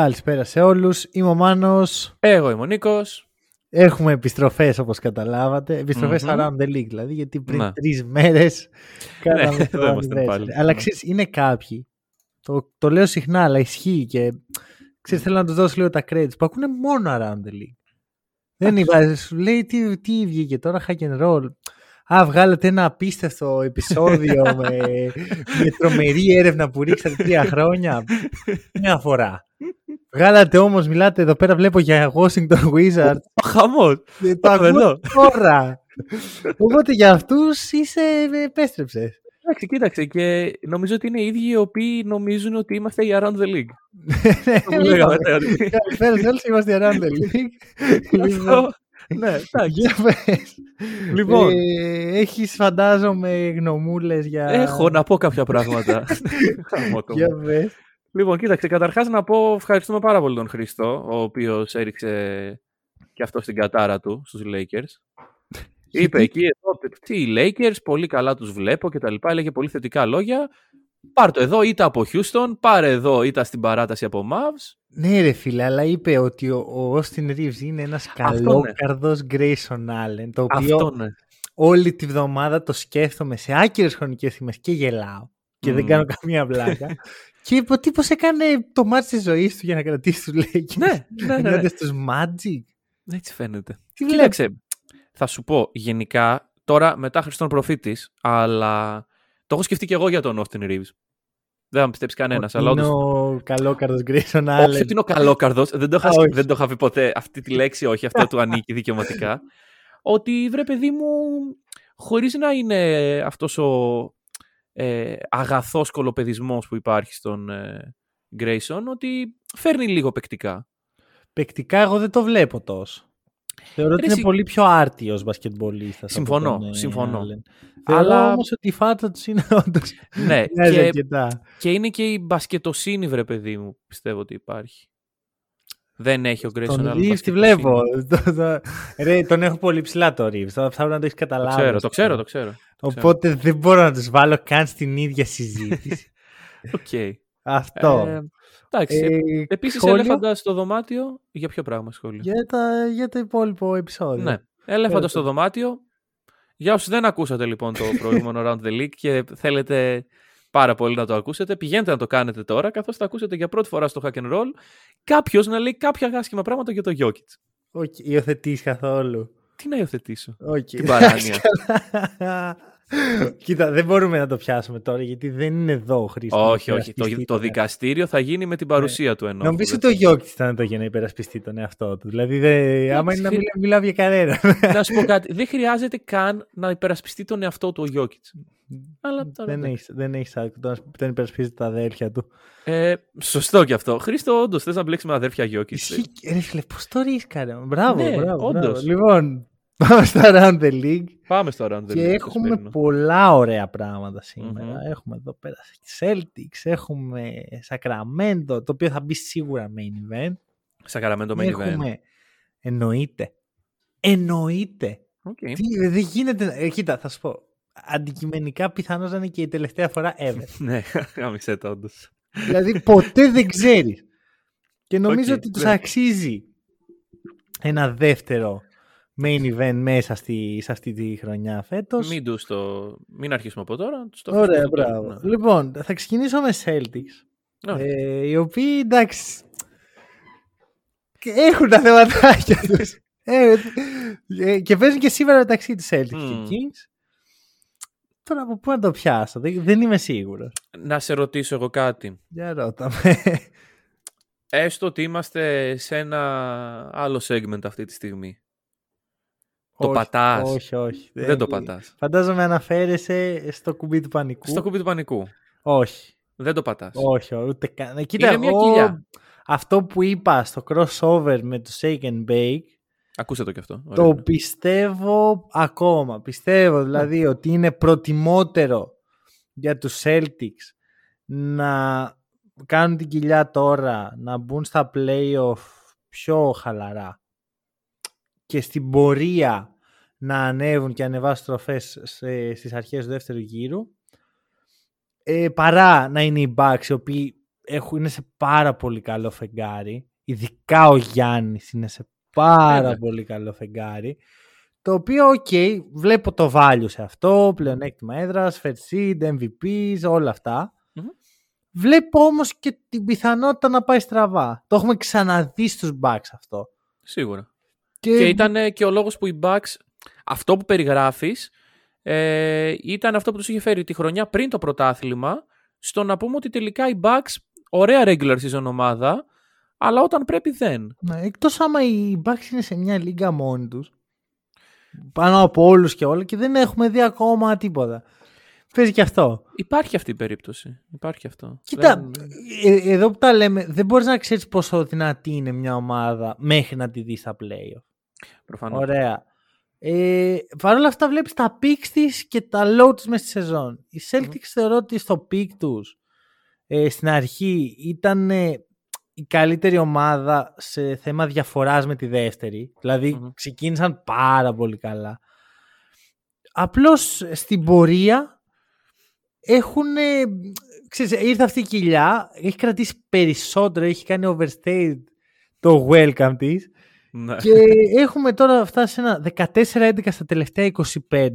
Καλησπέρα σε όλους. Είμαι ο Μάνος. Εγώ είμαι ο Νίκος. Έχουμε επιστροφές όπως καταλάβατε. Επιστροφές Μμμ. around the league δηλαδή γιατί πριν Ναι. τρεις μέρες κάναμε Ναι, το εδώ είμαστε anniversary. πάλι. Αλλά Ναι. ξέρεις είναι κάποιοι. Το, το λέω συχνά αλλά ισχύει και ξέρεις θέλω να τους δώσω λίγο τα credits που ακούνε μόνο around the league. Δεν είπα, σου λέει τι, τι βγήκε τώρα hack and roll. Α, βγάλετε ένα απίστευτο επεισόδιο με, με τρομερή έρευνα που ρίξατε τρία χρόνια. Μια φορά. Βγάλατε όμως, μιλάτε εδώ πέρα, βλέπω για Washington Wizards. Ο χαμός. Ε, Το Πάμε ακούω εδώ. τώρα. Οπότε για αυτούς είσαι, επέστρεψες. Εντάξει, κοίταξε και νομίζω ότι είναι οι ίδιοι οι οποίοι νομίζουν ότι είμαστε οι Around the League. Ναι, Που λέγαμε τώρα. Καλησπέρα σε όλους, είμαστε around the league. Λοιπόν, Αυτό- Ναι, εντάξει. για πες. Λοιπόν. Ε, έχεις φαντάζομαι γνωμούλες για... Έχω να πω κάποια πράγματα. Χαμό το Για μου. πες. Λοιπόν, κοίταξε, καταρχάς να πω ευχαριστούμε πάρα πολύ τον Χρήστο, ο οποίος έριξε και αυτό στην κατάρα του στους Lakers. Είπε εκεί, εδώ, τι οι Lakers, πολύ καλά τους βλέπω και τα λοιπά, έλεγε πολύ θετικά λόγια. Πάρ' το εδώ, είτε από Houston, πάρε εδώ, είτε στην παράταση από Mavs. Ναι ρε φίλε, αλλά είπε ότι ο, ο Austin Reeves είναι ένας Αυτό ναι. καλόκαρδος Grayson Allen, το οποίο Αυτό ναι. όλη τη βδομάδα το σκέφτομαι σε άκυρες χρονικές στιγμές και γελάω και δεν Μμμ. κάνω καμία βλάκα. και ο τύπος έκανε το μάτι της ζωής του για να κρατήσει τους Lakers. Ναι, ναι, ναι, ναι. Ενάντια στους Magic. Έτσι φαίνεται. Τι Κοίταξε, θα σου πω γενικά, τώρα μετά Χριστόν προφήτης, αλλά το έχω σκεφτεί και εγώ για τον Austin Reeves. Δεν θα με πιστέψει κανένας. Αλλά είναι όντως, ο καλόκαρδος Grayson όχι Allen. ότι είναι ο καλόκαρδος, δεν, το είχα Α, σκεφ- όχι. δεν το είχα πει ποτέ αυτή τη λέξη, όχι, αυτό του ανήκει δικαιωματικά. ότι βρε παιδί μου, χωρίς να είναι αυτός ο ε, αγαθός κολοπεδισμός που υπάρχει στον ε, Grayson, ότι φέρνει λίγο παικτικά. Παικτικά εγώ δεν το βλέπω τόσο. Θεωρώ ότι Ρε, είναι συ- πολύ πιο άρτιος μπασκετμπολίστας. από Συμφωνώ, τον, ε, συμφωνώ. Allen. Θεωρώ Αλλά- όμως ότι η φάτα τους είναι όντως ναι, μοιάζει και, αρκετά. και είναι και η μπασκετοσύνη, βρε παιδί μου, πιστεύω ότι υπάρχει. Δεν έχει ο Grayson Τον Allen Reeves τη μπασκετοσύνη. βλέπω. Το- το- Ρε, τον έχω πολύ ψηλά το Reeves. Θα θα πρέπει να το έχεις Το καταλάβει. ξέρω, ας το πούμε. ξέρω, το ξέρω. το ξέρω. Οπότε δεν μπορώ να τους βάλω καν στην ίδια συζήτηση. Οκ. Αυτό. Ε, εντάξει. Ε, Επίσης, σχόλιο; Έλεφαντα στο δωμάτιο. Για ποιο πράγμα σχόλιο; για, τα, για το υπόλοιπο επεισόδιο. Ναι. Έλεφαντα Πέρα στο το. δωμάτιο. Για όσους δεν ακούσατε λοιπόν το προηγούμενο Round the League και θέλετε πάρα πολύ να το ακούσετε, πηγαίνετε να το κάνετε τώρα, καθώς θα ακούσετε για πρώτη φορά στο Hack and Roll κάποιος να λέει κάποια άσχημα πράγματα για το Jokic. Όχι, υιοθετείς καθόλου. Τι να υιοθετήσω; Όχι. Την παράνοια. Κοίτα, δεν μπορούμε να το πιάσουμε τώρα γιατί δεν είναι εδώ ο Χρήστος. να όχι, όχι. Το, υπερασπιστεί το τον δικαστήριο θα γίνει με την παρουσία του ενός. Νομίζω ότι ο Γιώκητ ήταν εδώ για να υπερασπιστεί τον εαυτό του. Δηλαδή, δε, άμα είναι να φίλε. μιλά, μιλάω για κανένα. Να σου πω κάτι. Δεν χρειάζεται καν να υπερασπιστεί τον εαυτό του ο Γιώκητς. Αλλά τώρα δεν εντάξει. έχει δεν έχεις άκου, τον, τον υπερασπίζεται τα αδέρφια του. Ε, σωστό κι αυτό. Χρήστο, όντως θες να μπλέξεις με αδέρφια Γιώκητς. Ισχύει, ρε φίλε, πώς το ρίσκαρε. Μπράβο, Ναι, μπράβο, όντως. μπράβο. Λοιπόν, πάμε στο Around the League Πάμε στο round. και έχουμε πολλά ωραία πράγματα σήμερα. Μμμ. Έχουμε εδώ πέρα Celtics, έχουμε Sacramento, το οποίο θα μπει σίγουρα main event. Σακραμέντο main event. Έχουμε, εννοείται, εννοείται. Οκ. Τι, δεν γίνεται. Ε, κοίτα, θα σου πω. Αντικειμενικά πιθανώς να είναι και η τελευταία φορά ever. ναι, γάμισε το όντως. δηλαδή ποτέ δεν ξέρεις. Και νομίζω Οκ, ότι τους ναι. αξίζει ένα δεύτερο main event μέσα στη, σε αυτή τη χρονιά φέτος. Μην, τους το... Μην αρχίσουμε από τώρα. τους το Ωραία, αφήσουμε στο μπράβο. τέλος, ναι. Λοιπόν, θα ξεκινήσω με Celtics. Α, Ε, οι οποίοι εντάξει και έχουν τα θεματάκια τους. Ε, ε, και παίζουν και σήμερα μεταξύ τους Celtics και Μμμ. Kings. Τώρα από πού να το πιάσω, δεν, δεν είμαι σίγουρος. Να σε ρωτήσω εγώ κάτι. Για ρώτα με. Έστω ότι είμαστε σε ένα άλλο segment αυτή τη στιγμή. Το Όχι, πατάς. Όχι, όχι. Δεν το πατάς. Φαντάζομαι αναφέρεσαι στο κουμπί του πανικού. Στο κουμπί του πανικού. Όχι. Δεν το πατάς. Όχι, ούτε καν. Ε, Κοίτα, Είναι μια εγώ κοιλιά. αυτό που είπα στο crossover με το Shake and Bake Ακούστε το κι αυτό. Ωραία, το ναι. πιστεύω ακόμα. Πιστεύω δηλαδή ότι είναι προτιμότερο για τους Celtics να κάνουν την κοιλιά τώρα, να μπουν στα playoff πιο χαλαρά και στην πορεία να ανέβουν και ανεβάσουν τροφές σε, στις αρχές του δεύτερου γύρου ε, παρά να είναι οι Bucks οι οποίοι έχουν, είναι σε πάρα πολύ καλό φεγγάρι ειδικά ο Γιάννης είναι σε πάρα Ναι. πολύ καλό φεγγάρι το οποίο, οκ, βλέπω το value σε αυτό, πλεονέκτημα έδρας, first seed, MVPs, όλα αυτά. Μμμ. Βλέπω όμως και την πιθανότητα να πάει στραβά. Το έχουμε ξαναδεί στους Bucks αυτό. Σίγουρα. Και, Και ήταν και ο λόγος που οι Bucks, αυτό που περιγράφεις, ε, ήταν αυτό που τους είχε φέρει τη χρονιά πριν το πρωτάθλημα, στο να πούμε ότι τελικά οι Bucks, ωραία regular season ομάδα, αλλά όταν πρέπει δεν. Ναι, εκτός άμα οι Bucks είναι σε μια λίγα μόνοι τους, πάνω από όλους και όλα και δεν έχουμε δει ακόμα τίποτα. Παίζει και αυτό. Υπάρχει αυτή η περίπτωση. Υπάρχει αυτό. Κοίτα, Δεν- ε, εδώ που τα λέμε, δεν μπορείς να ξέρεις πόσο δυνατή είναι μια ομάδα μέχρι να τη δεις στα playoff. Προφανώς. Ωραία. Ε, Παρ' όλα αυτά βλέπεις τα peaks της και τα low της μέσα στη σεζόν. Οι Celtics θεωρώ ότι στο peak τους ε, στην αρχή ήταν ε, η καλύτερη ομάδα σε θέμα διαφοράς με τη δεύτερη. Δηλαδή Μμμ. ξεκίνησαν πάρα πολύ καλά. Απλώς στην πορεία έχουν... ε, Ξέρεις, ήρθε αυτή η κοιλιά, έχει κρατήσει περισσότερο, έχει κάνει overstayed το welcome της Ναι. και έχουμε τώρα φτάσει σε ένα 14-11 στα τελευταία 25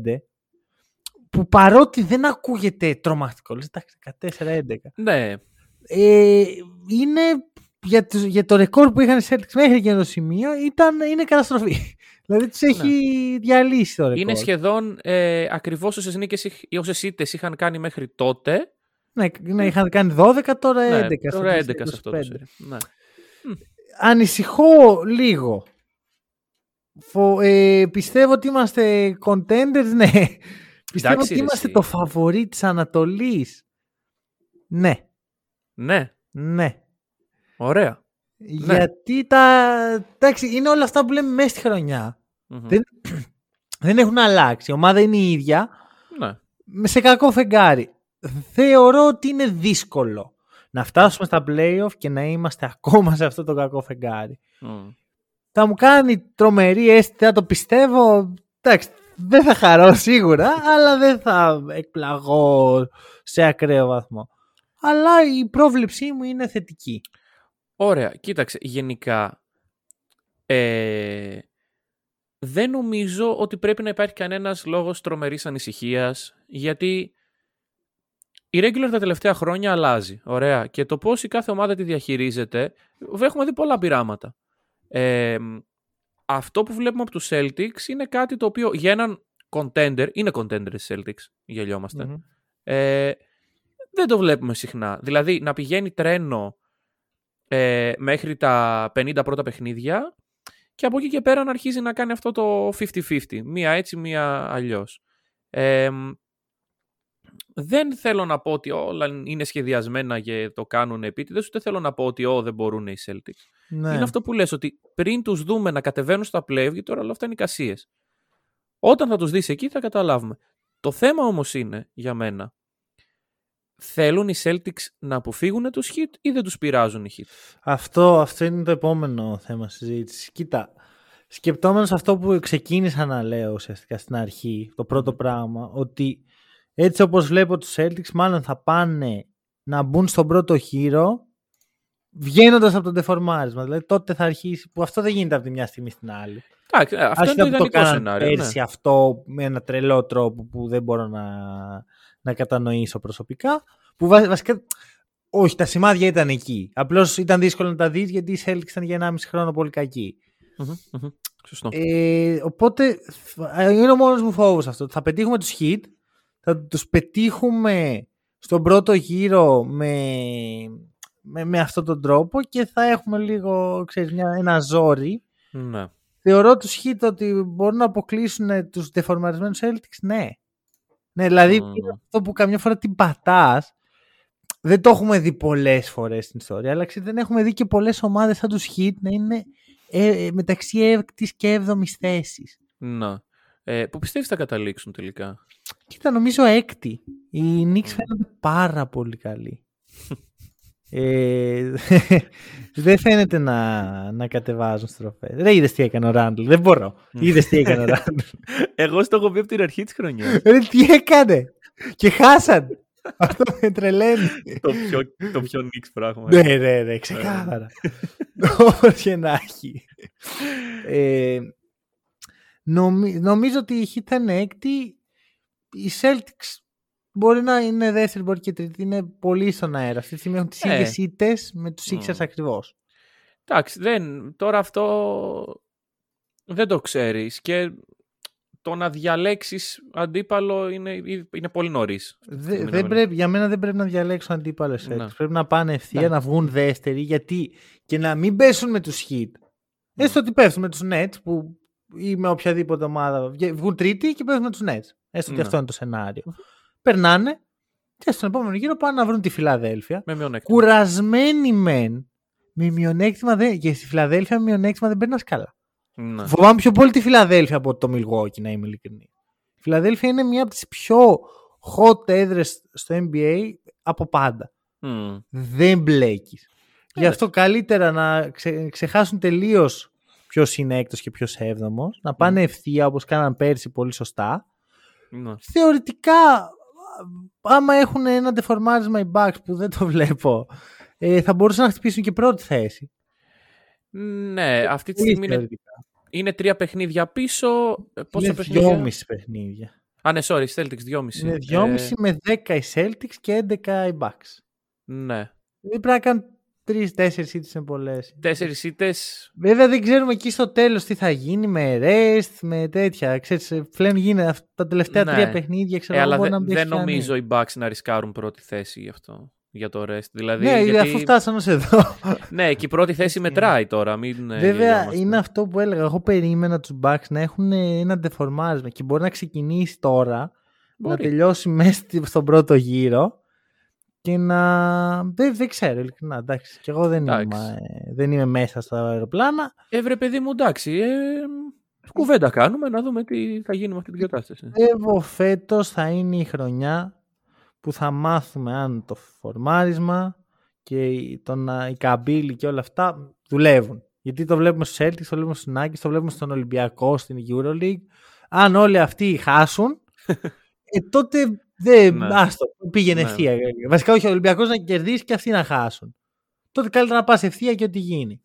που παρότι δεν ακούγεται τρομακτικό, λες εντάξει 14-11 ναι. ε, είναι για το, για το ρεκόρ που είχαν οι Celtics μέχρι εκείνο το σημείο ήταν, είναι καταστροφή. Δηλαδή τους έχει διαλύσει το ρεκόρ. Ναι. Είναι σχεδόν ε, ακριβώς όσες νίκες είχ- ή όσες ήττες είχαν κάνει μέχρι τότε. Ναι, ναι, είχαν κάνει 12, τώρα 11. Ναι, στα τώρα 11 τελευταία σε αυτό το 25. σερί. Ναι. Ανησυχώ λίγο. Φο- ε, πιστεύω ότι είμαστε contenders, ναι. Πιστεύω Εντάξει, ότι ρε, είμαστε εσύ. το φαβορί της Ανατολής. Ναι, ναι, ναι. ωραία. Γιατί τα... Εντάξει, είναι όλα αυτά που λέμε μέσα στη χρονιά. Μμμ. Δεν- Δεν έχουν αλλάξει. Η ομάδα είναι η ίδια. Ναι. με- σε κακό φεγγάρι. Θεωρώ ότι είναι δύσκολο να φτάσουμε στα playoff και να είμαστε ακόμα σε αυτό το κακό φεγγάρι. Μμ. Θα μου κάνει τρομερή αίσθηση, θα το πιστεύω. Εντάξει, δεν θα χαρώ σίγουρα, αλλά δεν θα εκπλαγώ σε ακραίο βαθμό. Αλλά η πρόβλεψή μου είναι θετική. Ωραία, κοίταξε, γενικά ε, δεν νομίζω ότι πρέπει να υπάρχει κανένας λόγος τρομερής ανησυχίας, γιατί η regular τα τελευταία χρόνια αλλάζει, ωραία, και το πώς η κάθε ομάδα τη διαχειρίζεται, έχουμε δει πολλά πειράματα. Ε, αυτό που βλέπουμε από τους Celtics είναι κάτι το οποίο για έναν contender, είναι contender οι Celtics, γελιόμαστε, Μμμ. ε, δεν το βλέπουμε συχνά. Δηλαδή να πηγαίνει τρένο ε, μέχρι τα 50 πρώτα παιχνίδια και από εκεί και πέρα να αρχίζει να κάνει αυτό το 50-50. Μία έτσι, μία αλλιώς. Ε, δεν θέλω να πω ότι όλα είναι σχεδιασμένα και το κάνουν επίτηδες, ούτε θέλω να πω ότι «Ω, δεν μπορούν οι Celtics». Ναι. Είναι αυτό που λες, ότι πριν τους δούμε να κατεβαίνουν στα play, γιατί τώρα όλα αυτά είναι εικασίες. Όταν θα τους δεις εκεί θα καταλάβουμε. Το θέμα όμως είναι, για μένα, θέλουν οι Celtics να αποφύγουν τους hit ή δεν τους πειράζουν οι hit. Αυτό, αυτό είναι το επόμενο θέμα συζήτησης. Κοίτα, σκεπτόμενος αυτό που ξεκίνησα να λέω ουσιαστικά στην αρχή, το πρώτο πράγμα, ότι έτσι όπως βλέπω τους Celtics μάλλον θα πάνε να μπουν στον πρώτο χείρο βγαίνοντας από το ντεφορμάρισμα. Δηλαδή τότε θα αρχίσει, που αυτό δεν γίνεται από τη μια στιγμή στην άλλη. Εντάξει, ε, αυτό Άσχετα είναι το που ιδανικό κάναν σενάριο. ναι. Πέρσι αυτό με ένα τρελό τρόπο που δεν μπορώ να, να κατανοήσω προσωπικά. Που βα- βασικά, όχι, τα σημάδια ήταν εκεί. Απλώς ήταν δύσκολο να τα δεις γιατί οι Celtics ήταν για 1,5 χρόνο πολύ κακοί. Μμμ, μμμ. Σωστό. Ε, οπότε ε, είναι ο μόνος μου φόβος αυτό. Θα πετύχουμε τους hit, θα τους πετύχουμε στον πρώτο γύρο με, με, με αυτόν τον τρόπο και θα έχουμε λίγο, ξέρεις, μια, ένα ζόρι. Ναι. Θεωρώ τους hit ότι μπορούν να αποκλείσουν τους δεφορμαρισμένους Celtics, ναι. Ναι, δηλαδή Μμμ. είναι αυτό που καμιά φορά την πατάς δεν το έχουμε δει πολλές φορές στην ιστορία, αλλά ξέρετε, δεν έχουμε δει και πολλές ομάδες σαν τους Heat να είναι ε, ε, μεταξύ έκτης και έβδομης θέσης. Να. Ε, που πιστεύεις θα καταλήξουν τελικά; Κοίτα, νομίζω έκτη. Οι Knicks φαίνονται πάρα πολύ καλοί. ε, δεν φαίνεται να, να κατεβάζουν στροφές. Δεν είδες τι έκανε ο Ράντλ. Δεν μπορώ. είδες τι έκανε ο Ράντλ. Εγώ στο έχω πει από την αρχή της χρονιάς. Ρε, τι έκανε. Και χάσαν. Αυτό με τρελαίνει. το, πιο, το πιο Knicks πράγμα. Ναι, ναι, ναι, ξεκάθαρα. Όπως και να έχει. Ε, νομι- νομίζω ότι η Heat θα είναι έκτη. Οι Celtics μπορεί να είναι δεύτερη, μπορεί και τρίτη. Είναι πολύ στον αέρα. Αυτή τη στιγμή έχουν τις Ε. ίδιες ήττες με τους Sixers ακριβώς. Εντάξει, δεν, τώρα αυτό δεν το ξέρεις και το να διαλέξεις αντίπαλο είναι, είναι πολύ νωρίς. Δε- Μην δεν να- πρέπει, για μένα δεν πρέπει να διαλέξουν αντίπαλε Celtics. Ναι. Πρέπει να πάνε ευθεία, Ναι. να βγουν δεύτεροι γιατί και να μην πέσουν με τους Heat. Έστω ότι πέφτουν με τους Nets που ή με οποιαδήποτε ομάδα βγε- βγουν τρίτη και πέφτουν με τους Nets. Έστω ότι Ναι. αυτό είναι το σενάριο. Περνάνε και στον επόμενο γύρο πάνε να βρουν τη Φιλαδέλφια. Με μειονέκτημα. Κουρασμένοι μεν. Με μειονέκτημα δεν, και στη Φιλαδέλφια με μειονέκτημα δεν περνάς καλά. Ναι. Φοβάμαι πιο πολύ τη Φιλαδέλφια από το Milwaukee, να είμαι ειλικρινή. Η Φιλαδέλφια είναι μια από τις πιο hot έδρες στο NBA από πάντα. Μμ. Δεν μπλέκεις. Γι' αυτό καλύτερα να ξε- ξεχάσουν τελείως ποιος είναι έκτος και ποιος έβδομος, να πάνε ευθεία όπως κάναν πέρσι πολύ σωστά. Ναι. Θεωρητικά, άμα έχουν ένα ντεφορμάρισμα οι Bucks που δεν το βλέπω, ε, θα μπορούσαν να χτυπήσουν και πρώτη θέση. Ναι, αυτή τη Πολύ στιγμή είναι, θεωρητικά. είναι τρία παιχνίδια πίσω. Ε, Πόσα Είναι παιχνίδια; δυόμιση παιχνίδια. Α, ναι, sorry, Celtics δυόμιση. Είναι 2,5 με 10 οι Celtics και 11 οι Bucks. Ε, ναι. Δεν πρέπει να κάνουν 3-4 ήττε είναι πολλές. Τέσσερις ήττε. Βέβαια δεν ξέρουμε εκεί στο τέλος τι θα γίνει με rest, με τέτοια. Ξέρεις, πλέον γίνεται αυτά τα τελευταία Ναι. τρία παιχνίδια. Ξέρω, Ε, αλλά μπορεί δεν, να μπει δεν πιάνει. νομίζω οι Bucks να ρισκάρουν πρώτη θέση γι' αυτό. Για το rest. Δηλαδή, Ναι, γιατί... αφού φτάσαμε ως εδώ. Ναι, και η πρώτη θέση μετράει τώρα. Μην, ε, Βέβαια γελιόμαστε. είναι αυτό που έλεγα. Εγώ περίμενα τους Bucks να έχουν ένα ντεφορμάρισμα και μπορεί να ξεκινήσει τώρα, να Μπορεί. τελειώσει μέσα στη- στον πρώτο γύρο και να. Δεν, δεν ξέρω, ειλικρινά. Εντάξει, και εγώ δεν Εντάξει. είμαι, ε, δεν είμαι μέσα στα αεροπλάνα. Ε, βρε παιδί μου, εντάξει. Ε, κουβέντα κάνουμε να δούμε τι θα γίνει με αυτή την κατάσταση. Πιστεύω φέτος θα είναι η χρονιά που θα μάθουμε αν το φορμάρισμα και η- το να, η καμπύλη και όλα αυτά δουλεύουν. Γιατί το βλέπουμε στους Celtics, το βλέπουμε στους Nuggets, το βλέπουμε στον Ολυμπιακό, στην EuroLeague. Αν όλοι αυτοί χάσουν, ε, τότε δεν, Ναι. άστο, πήγαινε Ναι. ευθεία. Βασικά όχι, ο Ολυμπιακός να κερδίσει και αυτοί να χάσουν. Τότε καλύτερα να πας ευθεία και ό,τι γίνει.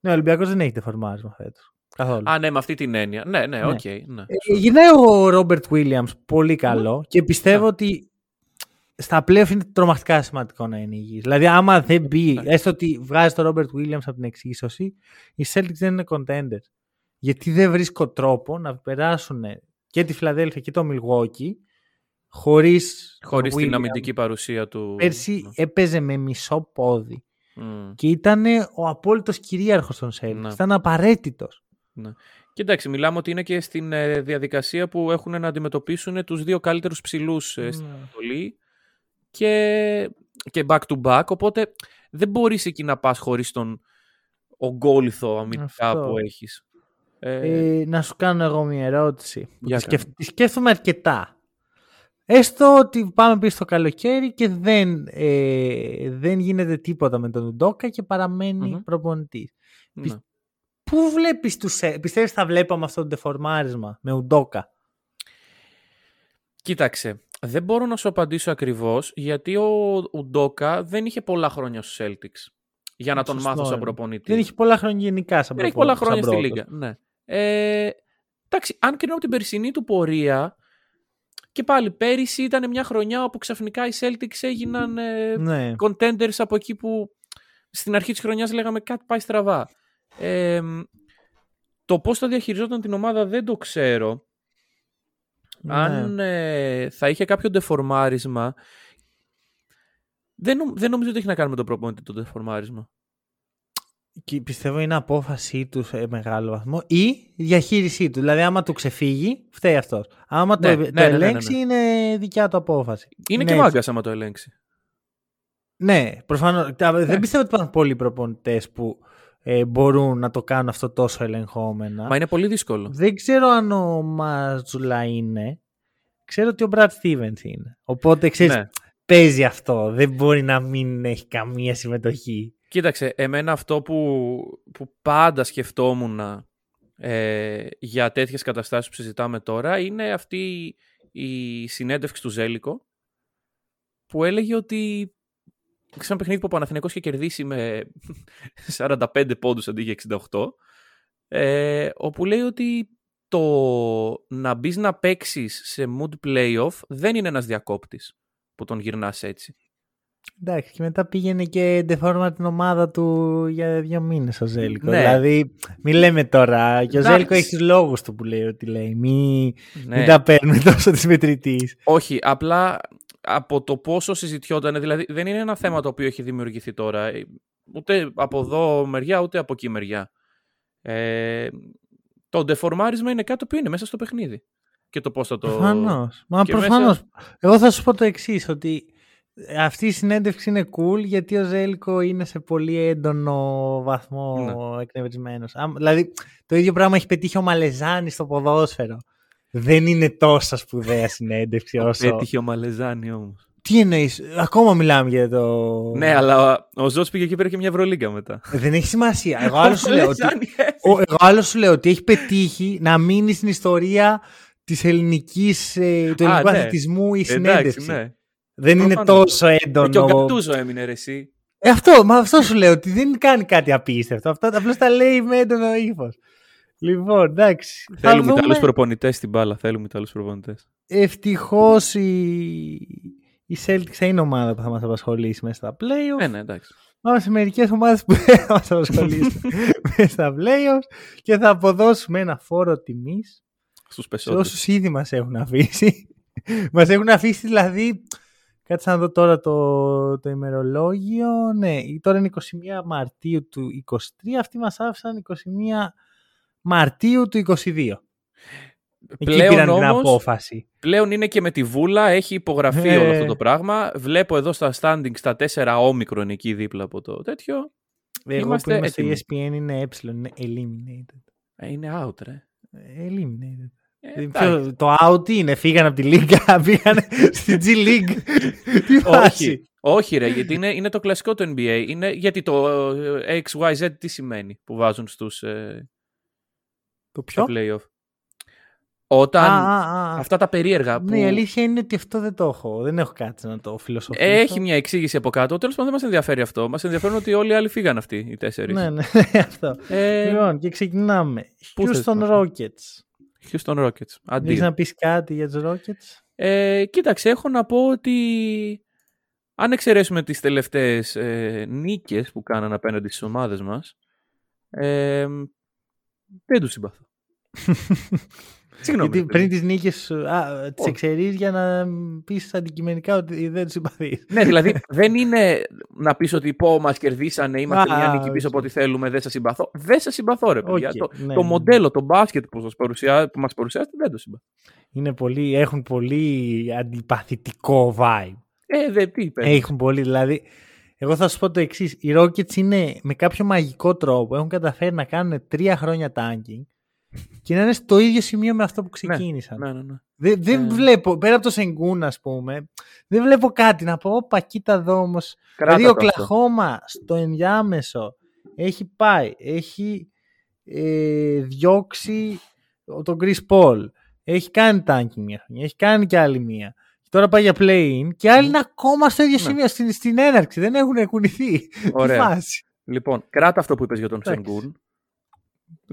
Ναι, ο Ολυμπιακός δεν έχει φορμάρισμα φέτος. Καθόλου. Α, ναι, με αυτή την έννοια. Ναι, ναι, Ναι. οκ. ναι. Ε, Γυρνάει ο Ρόμπερτ Williams πολύ καλό και πιστεύω ότι στα playoff είναι τρομακτικά σημαντικό να είναι υγιής. Δηλαδή, άμα δεν μπει, Ναι. έστω ότι βγάζει τον Ρόμπερτ Williams από την εξίσωση, οι Celtics δεν είναι contenders. Γιατί δεν βρίσκω τρόπο να περάσουν και τη Φιλαδέλφια και το Milwaukee χωρίς, Χωρίς τον την Williams. αμυντική παρουσία του. Πέρσι Ναι. έπαιζε με μισό πόδι Μμ. και ήταν ο απόλυτος κυρίαρχος των Celtics. Ναι. Ήταν απαραίτητος. Και εντάξει, μιλάμε ότι είναι και στην ε, διαδικασία που έχουν να αντιμετωπίσουν τους δύο καλύτερους ψηλούς ε, στην Ναι. Ανατολή και, και back to back, οπότε δεν μπορείς εκεί να πας χωρίς τον ογκόλυθο αμυντικά Αυτό. που έχεις. Ε, Ε, να σου κάνω εγώ μια ερώτηση. Που Για τη, κάνε. σκεφ- τη σκέφτομαι αρκετά. Έστω ότι πάμε πίσω στο καλοκαίρι και δεν, ε, δεν γίνεται τίποτα με τον Ουντόκα και παραμένει Μμμ. προπονητής. ναι. Πού βλέπεις τους... ε, Πιστεύεις θα βλέπαμε αυτό το δεφορμάρισμα με Ουντόκα; Κοίταξε, δεν μπορώ να σου απαντήσω ακριβώς γιατί ο Ουντόκα δεν είχε πολλά χρόνια στους Celtics για να τον Σωστό μάθω σαν είναι. προπονητή. Δεν έχει πολλά χρόνια γενικά σαν Δεν έχει προπο- πολλά χρόνια σαν στη πρώτος. Λίγκα. Ναι. Ε, εντάξει, αν κρίνω από την περσινή του πορεία, και πάλι πέρυσι ήταν μια χρονιά όπου ξαφνικά οι Celtics έγιναν ε, Ναι. contenders από εκεί που στην αρχή της χρονιάς λέγαμε κάτι πάει στραβά. Ε, το πώς θα διαχειριζόταν την ομάδα δεν το ξέρω. ναι. Αν ε, θα είχε κάποιο ντεφορμάρισμα, δεν, νομ- δεν νομίζω ότι έχει να κάνει με τον προπονητή το ντεφορμάρισμα. Και πιστεύω είναι απόφασή του σε μεγάλο βαθμό ή η διαχείρισή του. Δηλαδή, άμα του ξεφύγει, φταίει αυτός. Άμα Ναι, το, ναι, το ναι, ναι, ναι, ελέγξει, ναι. είναι δικιά του απόφαση. Είναι και έτσι. μάγκα άμα το ελέγξει. Ναι, προφανώς. Δεν πιστεύω ότι υπάρχουν πολλοί προπονητές που ε, μπορούν να το κάνουν αυτό τόσο ελεγχόμενα. Μα είναι πολύ δύσκολο. Δεν ξέρω αν ο Μάτζουλα είναι. Ξέρω ότι ο Μπρατ Στίβενς είναι. Οπότε ξέρεις, Ναι. παίζει αυτό. Δεν μπορεί να μην έχει καμία συμμετοχή. Κοίταξε, εμένα αυτό που, που πάντα σκεφτόμουν ε, για τέτοιες καταστάσεις που συζητάμε τώρα είναι αυτή η συνέντευξη του Ζέλικο που έλεγε ότι σε ένα παιχνίδι που ο Παναθηναϊκός είχε κερδίσει με 45 πόντους αντί για 68 ε, όπου λέει ότι το να μπεις να παίξεις σε mood playoff δεν είναι ένας διακόπτης που τον γυρνάς έτσι. Εντάξει, και μετά πήγαινε και ντεφόρμα την ομάδα του για δύο μήνες ο Ζέλικο. Ναι. Δηλαδή, μην λέμε τώρα. Και ο Εντάξει. Ζέλικο έχει τους λόγους του που λέει ότι λέει. Μην, Ναι. μην τα παίρνουμε τόσο της μετρητής. Όχι, απλά από το πόσο συζητιόταν, δηλαδή δεν είναι ένα θέμα το οποίο έχει δημιουργηθεί τώρα, ε, ούτε από εδώ μεριά, ούτε από εκεί μεριά. Ε, το ντεφορμάρισμα είναι κάτι το οποίο είναι μέσα στο παιχνίδι. Και το πώς θα το... Προφανώς. Μα και προφανώς. μέσα- Εγώ θα σου πω το εξής, ότι αυτή η συνέντευξη είναι cool γιατί ο Ζέλικο είναι σε πολύ έντονο βαθμό Ναι. εκνευρισμένος. Δηλαδή, το ίδιο πράγμα έχει πετύχει ο Μαλεζάνη στο ποδόσφαιρο. Δεν είναι τόσο σπουδαία συνέντευξη όσο. Πέτυχε ο Μαλεζάνη όμως. Τι εννοείς, ακόμα μιλάμε για το. Ναι, αλλά ο Ζώτς πήγε εκεί πέρα και μια Ευρωλίγκα μετά. Δεν έχει σημασία. Εγώ άλλο σου, λέω ότι... Μαλεζάνη, ε. ο, εγώ άλλο σου λέω ότι έχει πετύχει να μείνει στην ιστορία της ελληνικής, ε, του Α, ελληνικού ναι. αθλητισμού η Εντάξει, συνέντευξη. ναι. Δεν είναι Προφανώς. τόσο Ε, Και ο έντονο. Γκατούζο έμεινε ρε εσύ. Ε, αυτό, μα αυτό σου λέω ότι δεν κάνει κάτι απίστευτο. Αυτό απλώς τα λέει με έντονο ύφος. Λοιπόν, εντάξει. Θα Θέλουμε δούμε. Ιταλούς προπονητές στην μπάλα. Θέλουμε Ιταλούς προπονητές. Ευτυχώς η... η Celtics θα είναι ομάδα που θα μας απασχολήσει μέσα στα playoffs. Ναι, ναι, εντάξει. Πάμε σε μερικές ομάδες που δεν θα μας απασχολήσουν μέσα στα playoffs και θα αποδώσουμε ένα φόρο τιμής Στους σε πεσόντες. όσου ήδη μας έχουν αφήσει. μας έχουν αφήσει δηλαδή. Κάτσε να δω τώρα το, το ημερολόγιο. Ναι, τώρα είναι 21 Μαρτίου του 23. Αυτοί μας άφησαν 21 Μαρτίου του 22. Εκεί Πλέον πήραν την όμως- απόφαση. Πλέον είναι και με τη βούλα, έχει υπογραφεί Ε. όλο αυτό το πράγμα. Βλέπω εδώ στα standings τα 4 όμικρον εκεί δίπλα από το τέτοιο. Εγώ Είμαστε που είμαι στο έτοιμοι. ESPN είναι ε, είναι eliminated. Ε, είναι out, ρε. Ε, Eliminated. Ε, Ποιο- εντάξει. το out τι είναι, φύγανε από τη Λίγκα, πήγανε στη G League. Τι φάση. Όχι, όχι ρε, γιατί είναι, είναι το κλασικό του NBA. Είναι, γιατί το ε, XYZ τι σημαίνει που βάζουν στους ε, Το στα ποιο; playoff. Όταν Α, α, α. αυτά τα περίεργα που Ναι, η αλήθεια είναι ότι αυτό δεν το έχω. Δεν έχω κάτσει να το φιλοσοφήσω. έχει μια εξήγηση από κάτω. Τέλος πάντων δεν μας ενδιαφέρει αυτό. Μας ενδιαφέρουν ότι όλοι οι άλλοι φύγαν αυτοί οι τέσσερις. Ναι, ναι, αυτό. Ε, Λοιπόν, και ξεκινάμε. πού θες Houston να Rockets. Houston Rockets. Έχεις Αντίο. να πεις κάτι για τους Rockets? Ε, κοίταξε, έχω να πω ότι αν εξαιρέσουμε τις τελευταίες ε, νίκες που κάναν απέναντι στις ομάδες μας, ε, δεν τους συμπαθώ. Συγγνώμη. Γιατί ρε παιδί. πριν τις νίκες σου, α, τις Όχι. εξαιρείς για να πεις αντικειμενικά ότι δεν τους συμπαθείς. ναι, δηλαδή δεν είναι να πεις ότι πω μας κερδίσανε, είμαστε Α, μια νίκη όχι. πίσω από ό,τι θέλουμε, δεν σας συμπαθώ. Δεν σας συμπαθώ ρε παιδιά. Οκ, το, ναι, το ναι. μοντέλο, το μπάσκετ που, σας παρουσιά, που μας παρουσιάζετε δεν το συμπαθώ. Είναι πολύ, έχουν πολύ αντιπαθητικό vibe. Ε, δε, τι είπες. Έχουν πολύ, δηλαδή. Εγώ θα σου πω το εξής. Οι Rockets είναι με κάποιο μαγικό τρόπο έχουν καταφέρει να κάνουν τρία χρόνια tanking και να είναι στο ίδιο σημείο με αυτό που ξεκίνησαν. Ναι, ναι, ναι. Δεν, δεν Ε. βλέπω, πέρα από το Σενγκούν, ας πούμε, δεν βλέπω κάτι να πω. Όπα, κοίτα εδώ όμως. Κράτα Δηλαδή, ο το αυτό. Κλαχώμα στο ενδιάμεσο έχει πάει, έχει ε, διώξει τον Chris Paul. Έχει κάνει tanking μια χρονιά, έχει κάνει και άλλη μία. Και τώρα πάει για play-in και άλλοι είναι ακόμα στο ίδιο Ναι. σημείο, στην, στην έναρξη. Δεν έχουν κουνηθεί. Τι Ωραία. φάση. Λοιπόν, κράτα αυτό που είπες για τον Εντάξει. Σενγκούν.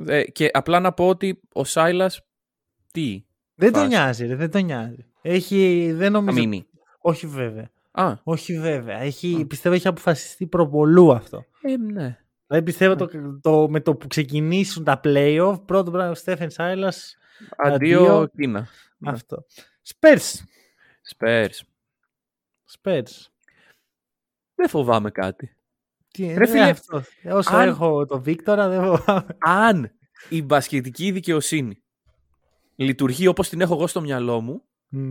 Ε, και απλά να πω ότι ο Σάιλας τι; Δεν τον Φάση. νοιάζει, ρε, δεν τον νοιάζει. Έχει, δεν θα νομίζω. μείνει. Όχι βέβαια. Α, Όχι βέβαια. Έχει, πιστεύω έχει αποφασιστεί προπολού αυτό. ε, ναι. Δηλαδή πιστεύω το, το, με το που ξεκινήσουν τα playoff, πρώτο πράγμα ο Στέφεν Σάιλας. Αντίο, Αντίο. Κίνα. Ναι. Αυτό. Spurs. Spurs. Spurs. Δεν φοβάμαι κάτι. Τι, Ρε ε, φίλε, αυτός. Όσο αν- έχω το Βίκτορα δεν φοβάμαι. Αν η μπασκετική δικαιοσύνη λειτουργεί όπως την έχω εγώ στο μυαλό μου,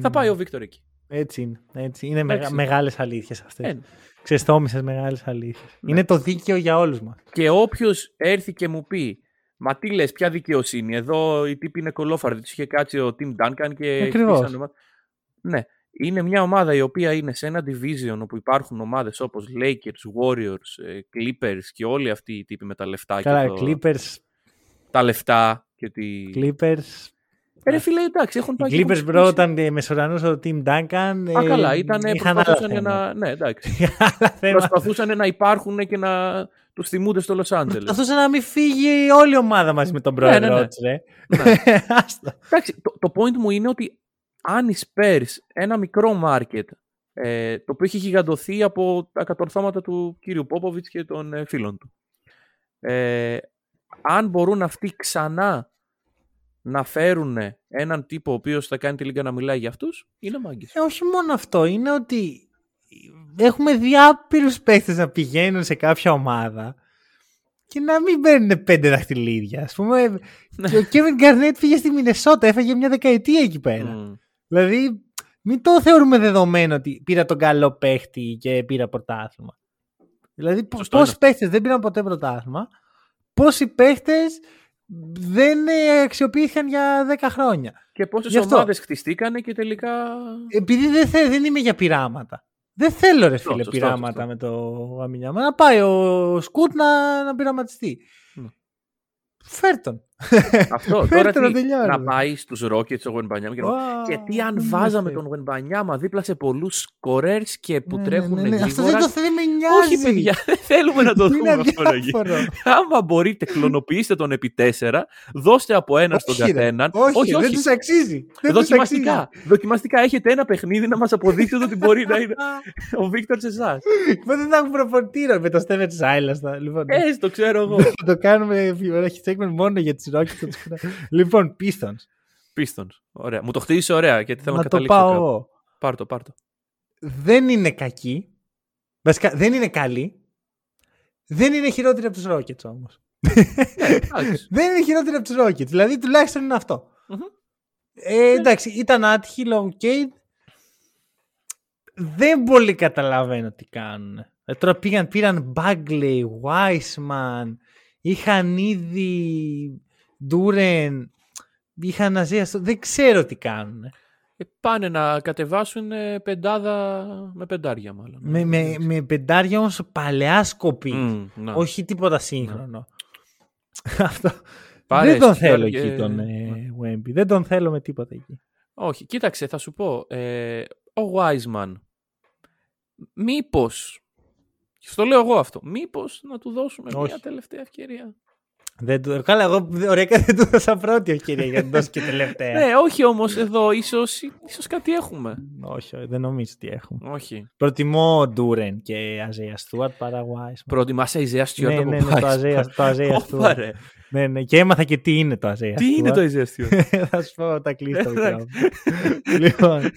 θα πάει ο Βίκτορ εκεί. Έτσι είναι. Έτσι. Είναι Εντάξει. μεγα, μεγάλες αλήθειες αυτές. Ε, ξεστόμησες μεγάλες αλήθειες. Ναι. Είναι το δίκαιο για όλους μας. Και όποιος έρθει και μου πει, Μα τι λες, ποια δικαιοσύνη. Εδώ οι τύποι είναι κολόφαρδοι. Τους είχε κάτσει ο Tim Duncan και. Ακριβώς. χτίσανε ομα- Ναι. Είναι μια ομάδα η οποία είναι σε ένα division όπου υπάρχουν ομάδες όπως Lakers, Warriors, ε, Clippers και όλοι αυτοί οι τύποι με τα λεφτά. Καλά, και το... Clippers, Τα λεφτά και τη. Clippers. Ε, ρε φίλε, εντάξει, έχουν Οι πάει και Clippers έχουν bro χτίσει. όταν ε, μεσουρανούσε ο Tim Duncan. Α, ε, καλά, ήταν, είχαν άλλα προσπαθούσαν θέματα. να. Ναι, εντάξει. Άλλα θέματα. προσπαθούσαν να υπάρχουν και να τους θυμούνται στο Λο Άντζελε. Προσπαθούσε να μην φύγει όλη η ομάδα μαζί με τον πρόεδρο ναι, ναι. της, ρε. Ναι. Άστα. Εντάξει, το, το point μου είναι ότι αν οι Spurs, ένα μικρό market, ε, το οποίο έχει γιγαντωθεί από τα κατορθώματα του κύριου Πόποβιτς και των ε, φίλων του, ε, αν μπορούν αυτοί ξανά να φέρουν έναν τύπο ο οποίος θα κάνει τη λίγα να μιλάει για αυτούς, είναι μάγκες. Ε, όχι μόνο αυτό, είναι ότι έχουμε διάπειρους παίχτες να πηγαίνουν σε κάποια ομάδα και να μην παίρνουν πέντε δαχτυλίδια. Ας πούμε, και ο Kevin Garnett πήγε στη Μινεσότα, έφαγε μια δεκαετία εκεί πέρα. Μμ. Δηλαδή, μην το θεωρούμε δεδομένο ότι πήρα τον καλό παίχτη και πήρα πρωτάθλημα. Δηλαδή, Σωστό πόσοι είναι. παίχτες δεν πήραν ποτέ πρωτάθλημα, πόσοι παίχτες δεν ε, αξιοποιήθηκαν για 10 χρόνια. Και πόσες Γι' αυτό. ομάδες χτιστήκανε και τελικά... Επειδή δεν, θε, δεν είμαι για πειράματα. Δεν θέλω ρε Σωστό, φίλε σωστό, πειράματα σωστό. με το Αμινιάμα. Να πάει ο Σκούτ να, να πειραματιστεί. Ναι. Φέρ τον. Αυτό Φέρτε τώρα να τι, τελειώνουμε. να πάει στους Rockets ο Γουενμπανιάμα και να Ω, Και τι αν δεν βάζαμε με τον Γουενμπανιάμα δίπλα σε πολλούς σκορέρ και που Ναι, ναι, τρέχουν ναι, ναι. Αυτό γρήγορα. δεν το δεν με νοιάζει. Όχι, παιδιά, δεν θέλουμε να το Είναι δούμε αυτό να γίνει. αδιάφορο. Άμα μπορείτε, κλωνοποιήστε τον επί τέσσερα, δώστε από ένα στον Όχι, ρε. καθέναν. Όχι, δεν τους αξίζει. Δεν τους Δοκιμαστικά. Δοκιμαστικά έχετε ένα παιχνίδι να μας αποδείξετε ότι μπορεί να είναι αξίζει. ο Βίκτορ σε εσάς. Μα δεν θα έχουν προπονητήρα με το Στέβετ Σάιλα. Λοιπόν, Ε, το ξέρω εγώ. θα το κάνουμε έχει segment μόνο για τις Rockets. λοιπόν, Pistons. Πίστονς. Ωραία. Μου το χτίσει ωραία γιατί θέλω να, Να το καταλήξω. πάω κάπου. εγώ. Πάρ' το, πάρ' το. δεν είναι κακή. Βασικά δεν είναι καλή. Δεν είναι χειρότερη από τους Rockets όμως. Εντάξει. δεν είναι χειρότερη από τους Rockets. Δηλαδή τουλάχιστον είναι αυτό. Μμμ. Ε, εντάξει, ήταν άτυχη λόγω Kate. Δεν πολύ καταλαβαίνω τι κάνουν. Ε, τώρα πήγαν, πήραν Bagley, Wiseman, είχαν ήδη Duren, είχαν Αζία. Δεν ξέρω τι κάνουν. Ε, πάνε να κατεβάσουν ε, πεντάδα με πεντάρια μάλλον. Με, με, με πεντάρια όμως παλαιά σκοπή. Μμ, να. Όχι τίποτα σύγχρονο. Αυτό. Πάρε δεν τον εσύ θέλω τώρα εκεί και- τον Ναι. ε, Wemby. Δεν τον θέλω με τίποτα εκεί. Όχι, κοίταξε, θα σου πω. Ε, ο Wiseman, μήπως, στο λέω εγώ αυτό, μήπως να του δώσουμε Όχι. μια τελευταία ευκαιρία. Δεν του... Καλά, εγώ ωραία δεν του δώσα πρώτη ευκαιρία για να την δώσει και τελευταία. Ναι, όχι όμως εδώ, ίσως, ίσως κάτι έχουμε. όχι, όχι, δεν νομίζω ότι έχουμε. Όχι. Προτιμώ Ντούρεν και Αζέα Στούαρτ παρά Wiseman. Προτιμάς Isaiah Stewart Ναι, από ναι, ναι, το Wiseman. Isaiah- το Isaiah Όπα, Stewart. ρε. Ναι, ναι, και έμαθα και τι είναι το Αζέα. Τι είναι το Isaiah Stewart. Θα σου πω τα κλείσει το Εντάξει. μικρόφωνο. λοιπόν.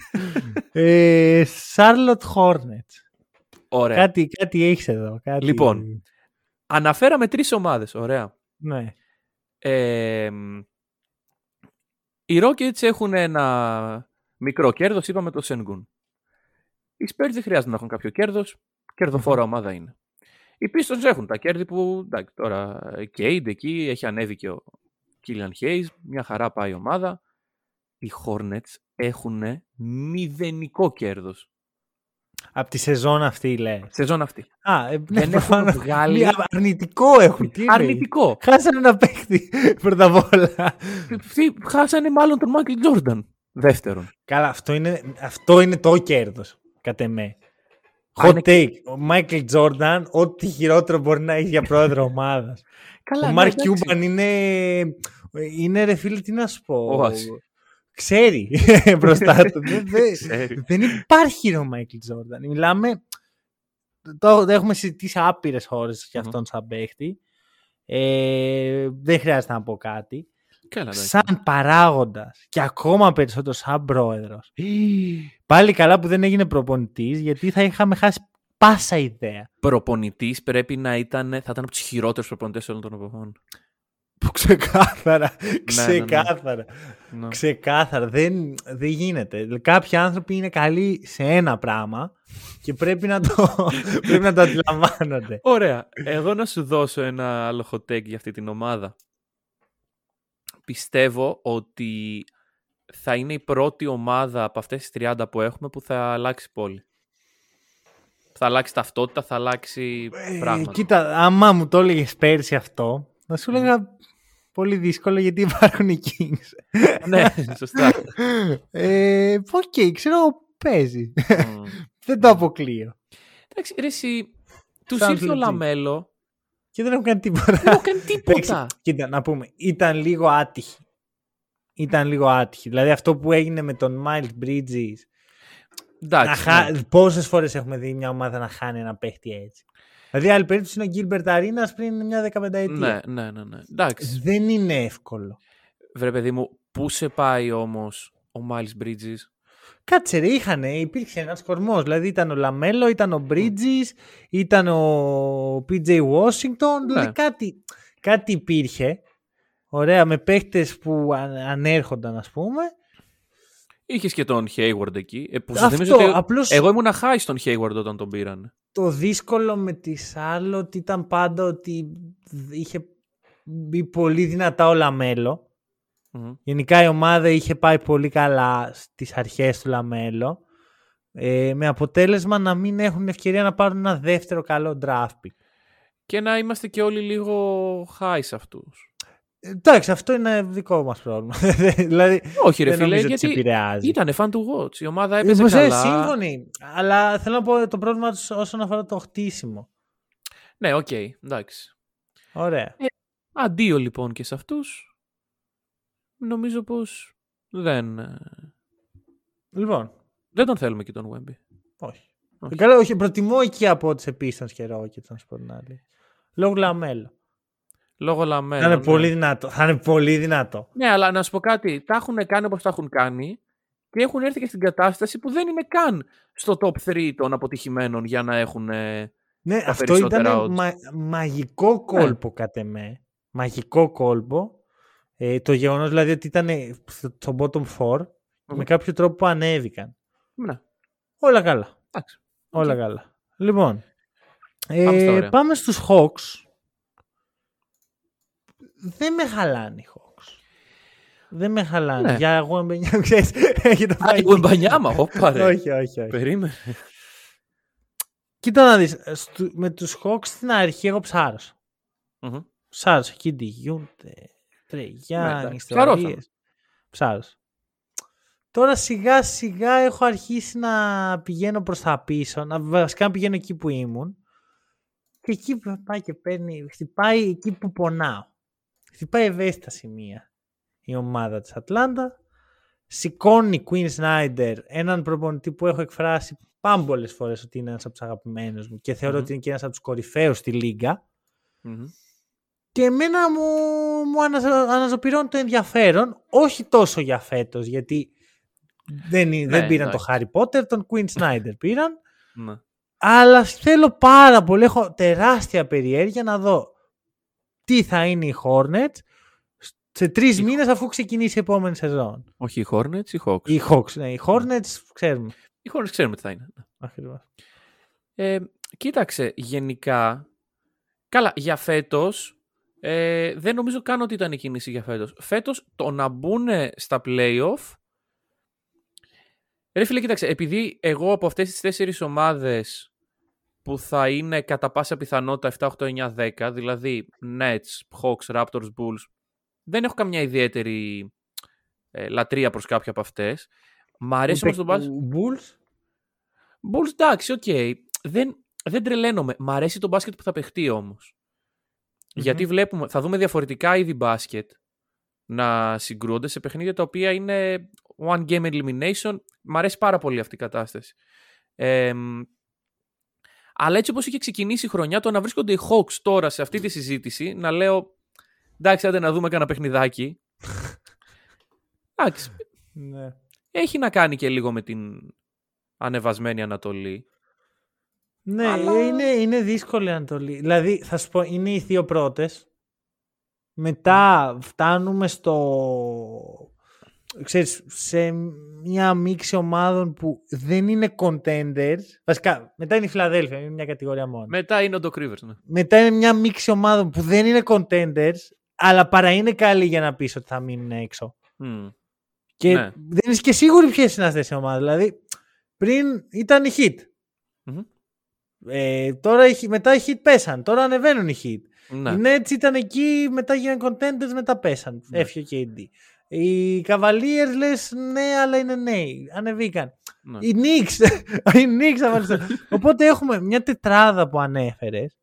ε, Charlotte Hornets. Ωραία. Κάτι, κάτι έχεις εδώ. Κάτι... Λοιπόν. Αναφέραμε τρεις ομάδες, ωραία. Ναι. Ε, οι Rockets έχουν ένα μικρό κέρδος, είπαμε το Sengun. Οι Spurs δεν χρειάζεται να έχουν κάποιο κέρδος, κερδοφόρα ομάδα είναι. Οι Pistons έχουν τα κέρδη που, εντάξει, τώρα Cade εκεί, έχει ανέβει και ο Killian Hayes, μια χαρά πάει η ομάδα. Οι Hornets έχουν μηδενικό κέρδος. Από τη σεζόν αυτή λέει. Σεζόν αυτή. Α, ε, ναι, Δεν προφανώς. έχουν βγάλει- Μη- αρνητικό έχουν. Τι εννοείς; Αρνητικό. Χάσανε ένα παίχτη πρώτα απ' όλα. Τι, Χάσανε μάλλον τον Michael Jordan. Δεύτερον. Καλά, αυτό είναι, αυτό είναι το κέρδος. Κατ' εμέ. Α, Hot είναι- take. Ο Μάικλ Τζόρνταν, ό,τι χειρότερο μπορεί να έχει για πρόεδρο ομάδας. Καλά, Ο ναι, Μαρκ εντάξει. Κιούμπαν είναι. Είναι ρε φίλε, τι να σου πω. Όαση. Ξέρει μπροστά του. δεν, δεν- Ξέρει. δεν υπάρχει ρε ο Μάικλ Τζόρνταν. Μιλάμε. Το, το έχουμε συζητήσει άπειρες ώρες για Μμμ. αυτόν σαν παίχτη. Ε, δεν χρειάζεται να πω κάτι. Καλά, εντάξει. σαν παράγοντας και ακόμα περισσότερο σαν πρόεδρος. Πάλι καλά που δεν έγινε προπονητής, γιατί θα είχαμε χάσει πάσα ιδέα. προπονητής πρέπει να ήταν, θα ήταν από τους χειρότερους προπονητές όλων των εποχών. Που ξεκάθαρα, ναι, ναι. ξεκάθαρα, Ναι. ξεκάθαρα. Δεν, δεν γίνεται. Κάποιοι άνθρωποι είναι καλοί σε ένα πράγμα και πρέπει να το, πρέπει να το αντιλαμβάνονται. Ωραία. Εγώ να σου δώσω ένα άλλο hot take για αυτή την ομάδα. Πιστεύω ότι θα είναι η πρώτη ομάδα από αυτές τις 30 που έχουμε που θα αλλάξει πόλη. Θα αλλάξει ταυτότητα, θα αλλάξει Ε, πράγματα. κοίτα, άμα μου το έλεγες πέρσι αυτό, θα σου έλεγα πολύ δύσκολο γιατί υπάρχουν οι Kings. ναι, σωστά. Ε, Οκ, ξέρω, παίζει. Μμ. δεν το αποκλείω. Εντάξει, ρε εσύ, τους Sounds ήρθε ο legit. Λαμέλο, Και δεν έχουν κάνει τίποτα. δεν έχουν κάνει τίποτα. Εντάξει, Κοίτα, να πούμε, ήταν λίγο άτυχη. Ήταν λίγο άτυχη. Δηλαδή αυτό που έγινε με τον Miles Bridges. Να Εντάξει, χα... ναι. Πόσες φορές έχουμε δει μια ομάδα να χάνει ένα παίχτη έτσι. Δηλαδή άλλη περίπτωση είναι ο Gilbert Arenas πριν μια δεκαπενταετία. ναι, ναι, ναι, ναι. Εντάξει, Δεν είναι εύκολο. βρε παιδί μου, πού σε πάει όμως ο Miles Bridges; Κάτσε ρε, είχανε, υπήρξε ένας κορμός. Δηλαδή ήταν ο Λαμέλο, ήταν ο Bridges, ήταν ο PJ Washington. Δηλαδή κάτι, κάτι υπήρχε. Ωραία, με παίχτες που αν- ανέρχονταν ας πούμε. Είχες και τον Hayward εκεί. Ε, που σας Αυτό, θυμίζω ότι απλώς Εγώ ήμουν high στον Hayward όταν τον πήραν. το δύσκολο με τη Σάρλοτ ήταν πάντα ότι είχε μπει πολύ δυνατά ο Λαμέλο. Μμμ. Γενικά η ομάδα είχε πάει πολύ καλά στις αρχές του Λαμέλο. Ε, με αποτέλεσμα να μην έχουν ευκαιρία να πάρουν ένα δεύτερο καλό draft pick. Και να είμαστε και όλοι λίγο high σε αυτούς. Ε, Εντάξει, αυτό είναι δικό μας πρόβλημα. δηλαδή, Όχι ρε δεν φίλε, νομίζω ότι σε γιατί επηρεάζει. ήταν fun to watch. Η ομάδα έπαιζε Είμαι καλά. σύμφωνοι. Αλλά θέλω να πω το πρόβλημα τους όσον αφορά το χτίσιμο. Ναι, οκ, εντάξει. Ωραία. Αντίο λοιπόν και σε αυτούς. Νομίζω πως δεν, ε, Λοιπόν, δεν τον θέλουμε και τον Wemby. όχι. Όχι. Καλά, όχι, προτιμώ εκεί από τις Pistons και Rockets, να σου πω την άλλη. Λόγω Λαμέλο. Λόγω Λαμέλο. Θα είναι ναι. πολύ δυνατό. Θα είναι πολύ δυνατό. Ναι, αλλά να σου πω κάτι. Τα έχουν κάνει όπως τα έχουν κάνει και έχουν έρθει και στην κατάσταση που δεν είναι καν στο top 3 των αποτυχημένων για να έχουν... ε, Ναι, τα αυτό περισσότερα ήταν odds. μα- μαγικό κόλπο κατ' εμέ. Μαγικό κόλπο. Ε, το γεγονός δηλαδή ότι ήταν στο, στο bottom 4 με κάποιο τρόπο που ανέβηκαν. Ναι, Όλα καλά. εντάξει. Όλα καλά. Λοιπόν, Πάμε στα ε, ωραία. πάμε στους Hawks. Δεν με χαλάνε οι Hawks. Δεν με χαλάνε. Ναι. Για εγώ εμπενιά, ξέρεις, έχετε Α, πάει εγώ εκεί. εμπανιάμα, όπα ρε. όχι, όχι, όχι. Περίμενε. Κοίτα να δεις, στου- με τους Hawks στην αρχή εγώ ψάρωσα. Μμμ. Ψάρωσα, Κίντι Γιούντε, Τρεγιάννη, εντάξει. ιστορίες. Ψαρώσαμε. Ψάρωσα. Τώρα σιγά σιγά έχω αρχίσει να πηγαίνω προς τα πίσω, να βασικά να πηγαίνω εκεί που ήμουν και εκεί που πάει και παίρνει, χτυπάει εκεί που πονάω. Χτυπάει ευαίσθητα σημεία η ομάδα της Ατλάντα. Σηκώνει Quin Snyder, έναν προπονητή που έχω εκφράσει πάμπολες φορές ότι είναι ένας από τους αγαπημένους μου και θεωρώ Μμμ. ότι είναι και ένας από τους κορυφαίους στη λίγκα. Μμμ. Και εμένα μου, μου αναζω- αναζωπηρώνει το ενδιαφέρον, όχι τόσο για φέτος, γιατί δεν, είναι- δεν Ναι, πήραν εντάξει. το Harry Potter, τον Queen Snyder πήραν, Ναι. αλλά θέλω πάρα πολύ, έχω τεράστια περιέργεια να δω τι θα είναι οι Hornets σε τρεις Οι- μήνες αφού ξεκινήσει η επόμενη σεζόν. Όχι οι Hornets, οι Hawks. Οι Hawks, ναι, οι Hornets ξέρουμε. Οι Hornets ξέρουμε τι θα είναι. Ακριβώς. Ε, κοίταξε, γενικά, καλά, για φέτος, ε, δεν νομίζω καν ότι ήταν η κίνηση για φέτος. Φέτος, το να μπουν στα playoff, ρε φίλε, κοίταξε, επειδή εγώ από αυτές τις τέσσερις ομάδες που θα είναι κατά πάσα πιθανότητα 7, 8, 9, 10, δηλαδή Nets, Hawks, Raptors, Bulls, δεν έχω καμιά ιδιαίτερη ε, λατρεία προς κάποια από αυτές. Μ' αρέσει όμως το μπάσκετ. Bulls, Bulls εντάξει, οκ. Δεν, δεν τρελαίνομαι. Μ' αρέσει το μπάσκετ που θα παιχτεί όμως. Γιατί βλέπουμε, θα δούμε διαφορετικά είδη μπάσκετ να συγκρούονται σε παιχνίδια τα οποία είναι one game elimination. Μ' αρέσει πάρα πολύ αυτή η κατάσταση. Ε, μ, αλλά έτσι όπως είχε ξεκινήσει η χρονιά, το να βρίσκονται οι Hawks τώρα σε αυτή τη συζήτηση, να λέω εντάξει, άντε να δούμε κανένα παιχνιδάκι. εντάξει, ναι. έχει να κάνει και λίγο με την ανεβασμένη Ανατολή. Ναι, Αλλά- είναι, είναι δύσκολη η Ανατολή. Δηλαδή, θα σου πω, είναι οι δύο πρώτες. Μετά φτάνουμε στο... Ξέρεις, σε μια μίξη ομάδων που δεν είναι contenders. Βασικά, μετά είναι η Φιλαδέλφια, είναι μια κατηγορία μόνο. Μετά είναι ο Doc Rivers. Ναι. Μετά είναι μια μίξη ομάδων που δεν είναι contenders, αλλά παρά είναι καλή για να πεις ότι θα μείνουν έξω. Μμ. Και Ναι. δεν είσαι και σίγουρη ποιες είναι αυτές οι ομάδες. Δηλαδή, πριν ήταν η Hit. Μμμ. Ε, τώρα οι Heat- μετά οι Hit πέσαν. Τώρα ανεβαίνουν οι Hit. Ναι. Οι Nets ήταν εκεί, μετά γίνανε contenders, μετά πέσαν. Ναι. Έφυγε ο KD. Οι Cavaliers λες ναι, αλλά είναι νέοι. Ανεβήκαν. Ναι. Οι Knicks. οι Knicks θα βάλεις το- Οπότε έχουμε μια τετράδα που ανέφερες,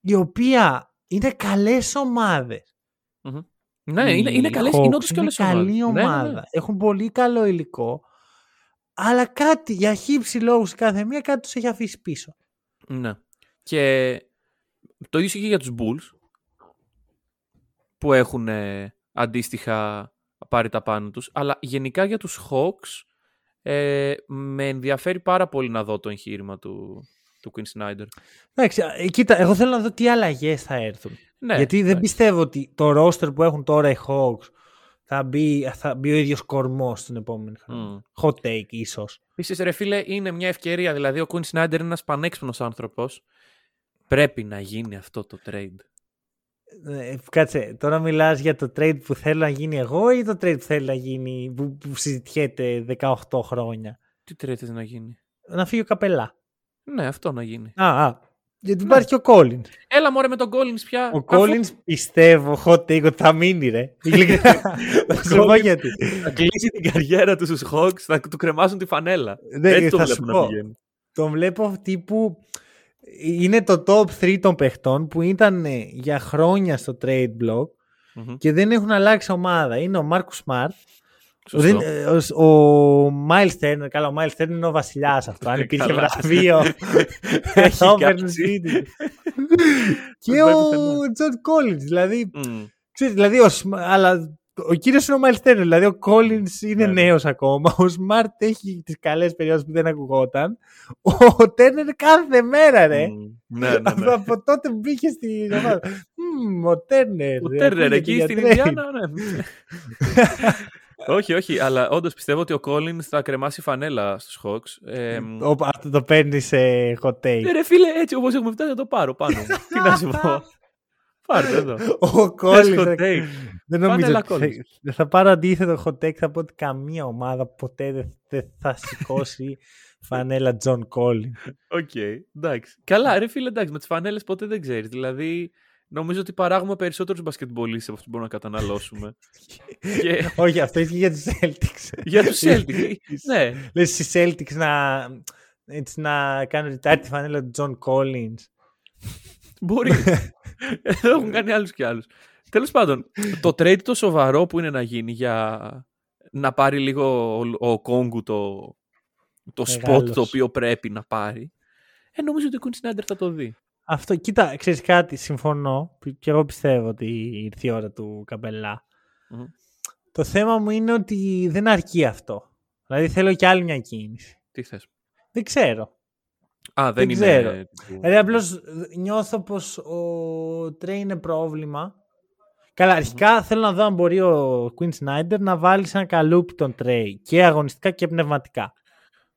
η οποία είναι καλές ομάδες. Μμμ. Ναι, είναι, είναι καλές, είναι όντως είναι καλές καλή ομάδες. Ναι, ναι, ομάδα. ναι. Έχουν πολύ καλό υλικό. Αλλά κάτι για χύψη λόγους κάθε μία κάτι τους έχει αφήσει πίσω. Ναι. Και το ίδιο και για τους Bulls που έχουν ε, αντίστοιχα πάρει τα πάνω τους. Αλλά γενικά για τους Hawks ε, με ενδιαφέρει πάρα πολύ να δω το εγχείρημα του, του Quinn Snyder. Εντάξει, ε, κοίτα, εγώ θέλω να δω τι αλλαγές θα έρθουν. Ναι, Γιατί δεν ναι. πιστεύω ότι το roster που έχουν τώρα οι Hawks θα μπει, θα μπει ο ίδιος κορμός στην επόμενη χρονιά. Μμ. Hot take ίσως. Επίσης, ρε φίλε, είναι μια ευκαιρία. Δηλαδή, ο Quinn Snyder είναι ένας πανέξυπνος άνθρωπος. Πρέπει να γίνει αυτό το trade. Ε, κάτσε, τώρα μιλάς για το trade που θέλω να γίνει εγώ ή το trade που θέλει να γίνει, που, που συζητιέται 18 χρόνια; Τι trade θες να γίνει; Να φύγει ο Καπελά. Ναι, αυτό να γίνει. Α, α. Γιατί υπάρχει και ο Collins. Έλα μωρέ με τον Collins πια. Ο Αφού Collins πιστεύω hot take ότι θα μείνει ρε. Ειλικρινά. Θα σου πω Collins- γιατί. Θα κλείσει την καριέρα του στους Hawks, θα του κρεμάσουν τη φανέλα. Δεν, Έτσι το θα βλέπω σου να πω. πηγαίνει. Τον βλέπω τύπου είναι το top 3 των παιχτών που ήταν ε, για χρόνια στο trade block Μμμ. και δεν έχουν αλλάξει ομάδα. Είναι ο Marcus Smart. Σωστό. Δεν, ε, ο, ο Miles Turner, καλά, ο Miles Turner είναι ο βασιλιάς αυτό. Αν υπήρχε Καλά. βραβείο, Έχει θα έπαιρνε κάψει. σπίτι του. και Δεν ο πάει πουθενά. John Collins, δηλαδή Μμ. Ξέρεις, δηλαδή, ο, Σμ- αλλά ο κύριος είναι ο Miles Turner, δηλαδή ο Collins είναι Ναι, ναι. νέος ακόμα, ο Smart έχει τις καλές περιόδους που δεν ακουγόταν, ο Turner κάθε μέρα ρε. Μμ. Ναι, ναι, Από, ναι. από τότε που μπήκε στην ομάδα. Μμμ, ο Turner. Ο ρε, Τέρνερ ακούγεται εκεί για στην trade. Ινδιάνα, ναι. όχι, όχι, αλλά όντως πιστεύω ότι ο Collins θα κρεμάσει φανέλα στους Hawks. Ε, μ, Ο- Αυτό το παίρνει σε hot take. ε, ρε φίλε, έτσι όπως έχουμε φτάσει θα το πάρω πάνω. μου. Τι να σου πω. Πάρτε εδώ. Ο Θες Collins. hot ρε, take. Δεν νομίζω Φανέλα ότι θα, Collins. δεν θα πάρω αντίθετο hot take. Θα πω ότι καμία ομάδα ποτέ δεν, δεν θα σηκώσει φανέλα John Collins. OK, εντάξει. Καλά, ρε φίλε, εντάξει, με τις φανέλες ποτέ δεν ξέρεις. Δηλαδή, νομίζω ότι παράγουμε περισσότερους μπασκετμπολίστες από αυτούς που μπορούμε να καταναλώσουμε. και Όχι, αυτό ισχύει για τους Celtics. για τους Celtics. ναι, Λες στις Celtics να, έτσι, να κάνουν retire τη φανέλα του John Collins. Μπορεί. Εδώ έχουν κάνει άλλους και άλλους. Τέλος πάντων, το trade το σοβαρό που είναι να γίνει για να πάρει λίγο ο, ο Κόγκου το, το spot Μεγάλος. το οποίο πρέπει να πάρει. Ε, νομίζω ότι ο Quinn Snyder θα το δει. Αυτό, κοίτα, ξέρεις κάτι, συμφωνώ και εγώ πιστεύω ότι ήρθε η ώρα του καπελά. Μμμ. Το θέμα μου είναι ότι δεν αρκεί αυτό. Δηλαδή θέλω και άλλη μια κίνηση. Τι θες; Δεν ξέρω. Α, δεν, Δεν είναι... ξέρω. τύπου- Δηλαδή απλώς νιώθω πως ο Τρέι είναι πρόβλημα. Καλά, αρχικά θέλω να δω αν μπορεί ο Quinn Snyder να βάλει σε ένα καλούπι τον Τρέι και αγωνιστικά και πνευματικά.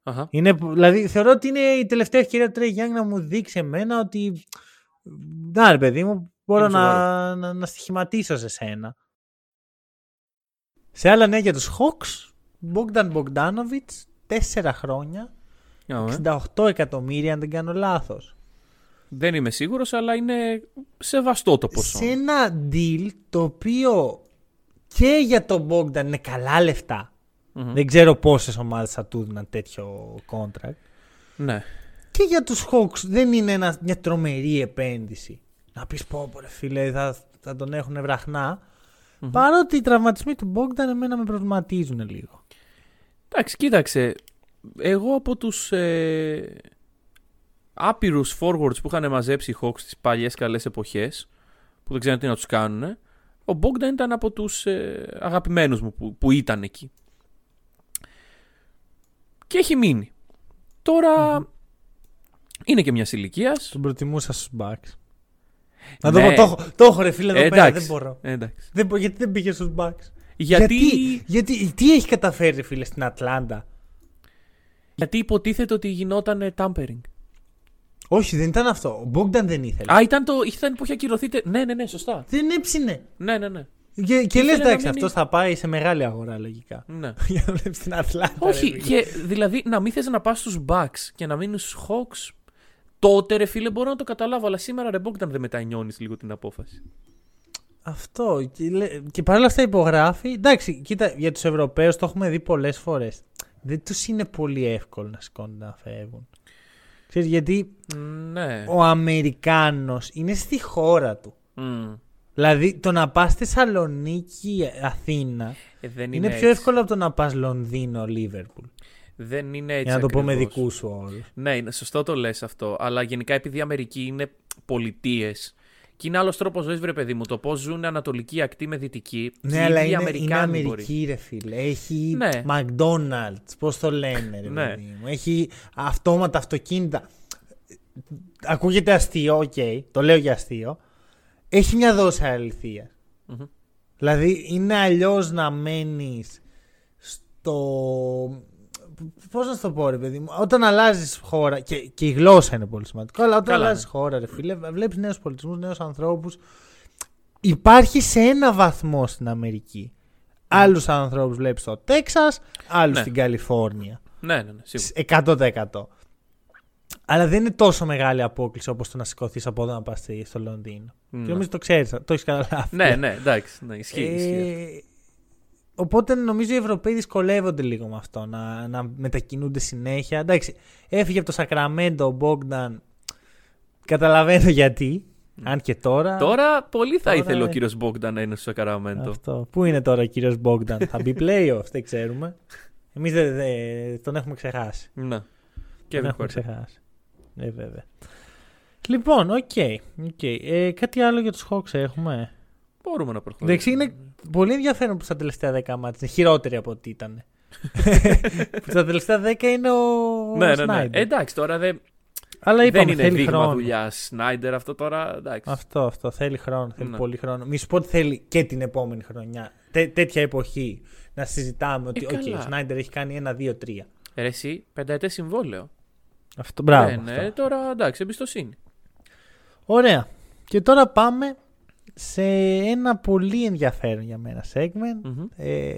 Αχα. Είναι, δηλαδή θεωρώ ότι είναι η τελευταία ευκαιρία του Τρέι Γιάνγκ να μου δείξει εμένα ότι να ρε παιδί μου μπορώ Είναι να, να, να στοιχηματίσω σε σένα. Σε άλλα νέα για τους Hawks, Bogdan Bogdanovic, τέσσερα χρόνια, Α, ε. 68 εκατομμύρια αν δεν κάνω λάθος. Δεν είμαι σίγουρος, αλλά είναι σεβαστό το ποσό. Σε ένα deal το οποίο και για τον Bogdan είναι καλά λεφτά. Μμμ. Δεν ξέρω πόσες ομάδες θα του δίνουν τέτοιο contract. Ναι. Και για τους Hawks δεν είναι ένα, μια τρομερή επένδυση. Να πεις πω πω ρε φίλε θα, θα τον έχουν βραχνά. Παρότι οι τραυματισμοί του Bogdan εμένα με προβληματίζουν λίγο. Εντάξει, κοίταξε. Εγώ από τους ε, άπειρους forwards που είχαν μαζέψει οι Hawks στις παλιές καλές εποχές, που δεν ξέρω τι να τους κάνουν, ο Bogdan ήταν από τους ε, αγαπημένους μου που, που ήταν εκεί. Και έχει μείνει. Τώρα είναι και μιας ηλικίας. Τον προτιμούσα στους Bucks. Να το Ναι. πω, το, έχω- το έχω ρε φίλε εδώ Ε, πέρα, εντάξει. δεν μπορώ. Ε, εντάξει. Δεν, μπο- γιατί δεν πήγε στους Bucks; Γιατί, γιατί, γιατί, τι έχει καταφέρει ρε φίλε στην Ατλάντα; Γιατί υποτίθεται ότι γινόταν tampering. Όχι, δεν ήταν αυτό. Ο Bogdan δεν ήθελε. Α, ήταν, το, ήταν που είχε ακυρωθεί. τε- Ναι, ναι, ναι, σωστά. Δεν έγινε. Ναι, ναι, ναι. Και, και λες, να εντάξει, μείνει- αυτός θα πάει σε μεγάλη αγορά λογικά. ναι. Για να βλέπεις την Ατλάντα. ρε Όχι, φίλε. και δηλαδή να μην θες να πας στους Bucks και να μείνεις στους Hawks. Τότε ρε φίλε μπορώ να το καταλάβω, αλλά σήμερα ρε Bogdan δεν μετανιώνεις λίγο την απόφαση. Αυτό. Και, λέ- και παρόλα αυτά υπογράφει. Εντάξει, κοίτα, για τους Ευρωπαίους το έχουμε δει πολλές φορές. Δεν τους είναι πολύ εύκολο να σηκώνουν να φεύγουν. Ξέρεις, γιατί Ναι. ο Αμερικάνος είναι στη χώρα του. Μμ. Δηλαδή το να πας Θεσσαλονίκη, Αθήνα Ε, δεν είναι, είναι, πιο έτσι. εύκολο από το να πας Λονδίνο, Λίβερπουλ. Δεν είναι έτσι. Για να το πω με ακριβώς. δικούς σου όρους. Ναι, είναι σωστό το λες αυτό. Αλλά γενικά επειδή η Αμερική είναι πολιτείες. Και είναι άλλος τρόπος ζωής, βρε παιδί μου. Το πώς ζουν Ανατολική ακτή με Δυτική. και Ναι, οι αλλά ίδιοι είναι, είναι Αμερικάνοι μπορεί; Αμερική, ρε φίλε. Έχει Ναι. McDonald's, πώς το λένε, ρε Ναι. παιδί μου. Έχει αυτόματα αυτοκίνητα. Ακούγεται αστείο, οκ, το λέω για αστείο. Έχει μια δόση αλήθεια. Μμμ. Δηλαδή είναι αλλιώς να μένεις στο. Πώς να σου το πω, ρε παιδί μου. Όταν αλλάζεις χώρα. Και, και η γλώσσα είναι πολύ σημαντικό. Αλλά όταν Καλά, αλλάζεις ναι. χώρα, ρε φίλε, βλέπεις νέους πολιτισμούς, νέους ανθρώπους. Υπάρχει σε ένα βαθμό στην Αμερική. Άλλους ανθρώπους βλέπεις στο Τέξας, άλλους Ναι. στην Καλιφόρνια. Ναι, ναι, ναι, σίγουρα. 100%. Αλλά δεν είναι τόσο μεγάλη απόκληση όπως το να σηκωθείς από εδώ να πας στο Λονδίνο. Ναι. Και νομίζω το ξέρεις, το έχεις καταλάβει. Ναι, ναι, εντάξει. Ναι, ισχύει. ισχύει. Ε, οπότε νομίζω οι Ευρωπαίοι δυσκολεύονται λίγο με αυτό να, να μετακινούνται συνέχεια. Εντάξει, έφυγε από το Σακραμέντο ο Μπόγκταν. Καταλαβαίνω γιατί. Αν και τώρα. Τώρα πολύ θα τώρα, ήθελε ο ε, κύριος Bogdan να είναι στο Σακραμέντο. Αυτό. Πού είναι τώρα ο κύριος Bogdan, θα μπει playoffs, δεν ξέρουμε. Εμείς δεν, δεν- τον έχουμε ξεχάσει. Ναι. Και τον δεν έχουμε χωρί. ξεχάσει. Ε, βέβαια. Λοιπόν, OK. OK. Ε, κάτι άλλο για τους Hawks έχουμε; Μπορούμε να προχωρήσουμε. Εντάξει, είναι πολύ ενδιαφέρον που στα τελευταία 10 ματς είναι χειρότερη από ό,τι ήταν. που στα τελευταία 10 είναι ο, Ναι, ο ναι, ναι. Snyder. Ε, εντάξει, τώρα δεν, Αλλά δεν είπαμε, είναι θέλει δείγμα χρόνο. δουλειάς. Σνάιντερ αυτό τώρα. Εντάξει. Αυτό, αυτό. Θέλει χρόνο. Θέλει Ναι. πολύ χρόνο. Μη σου πω ότι θέλει και την επόμενη χρονιά. Τέ, τέτοια εποχή να συζητάμε ότι Ε, οκ, καλά. ο Σνάιντερ έχει κάνει ένα, δύο, τρία. Ρε, εσύ, πενταετές συμβόλαιο. Αυτό, μπράβο. ναι, αυτό. ναι, τώρα εντάξει, εμπιστοσύνη. Ωραία. Και τώρα πάμε σε ένα πολύ ενδιαφέρον για μένα segment. Μμμ. Ε,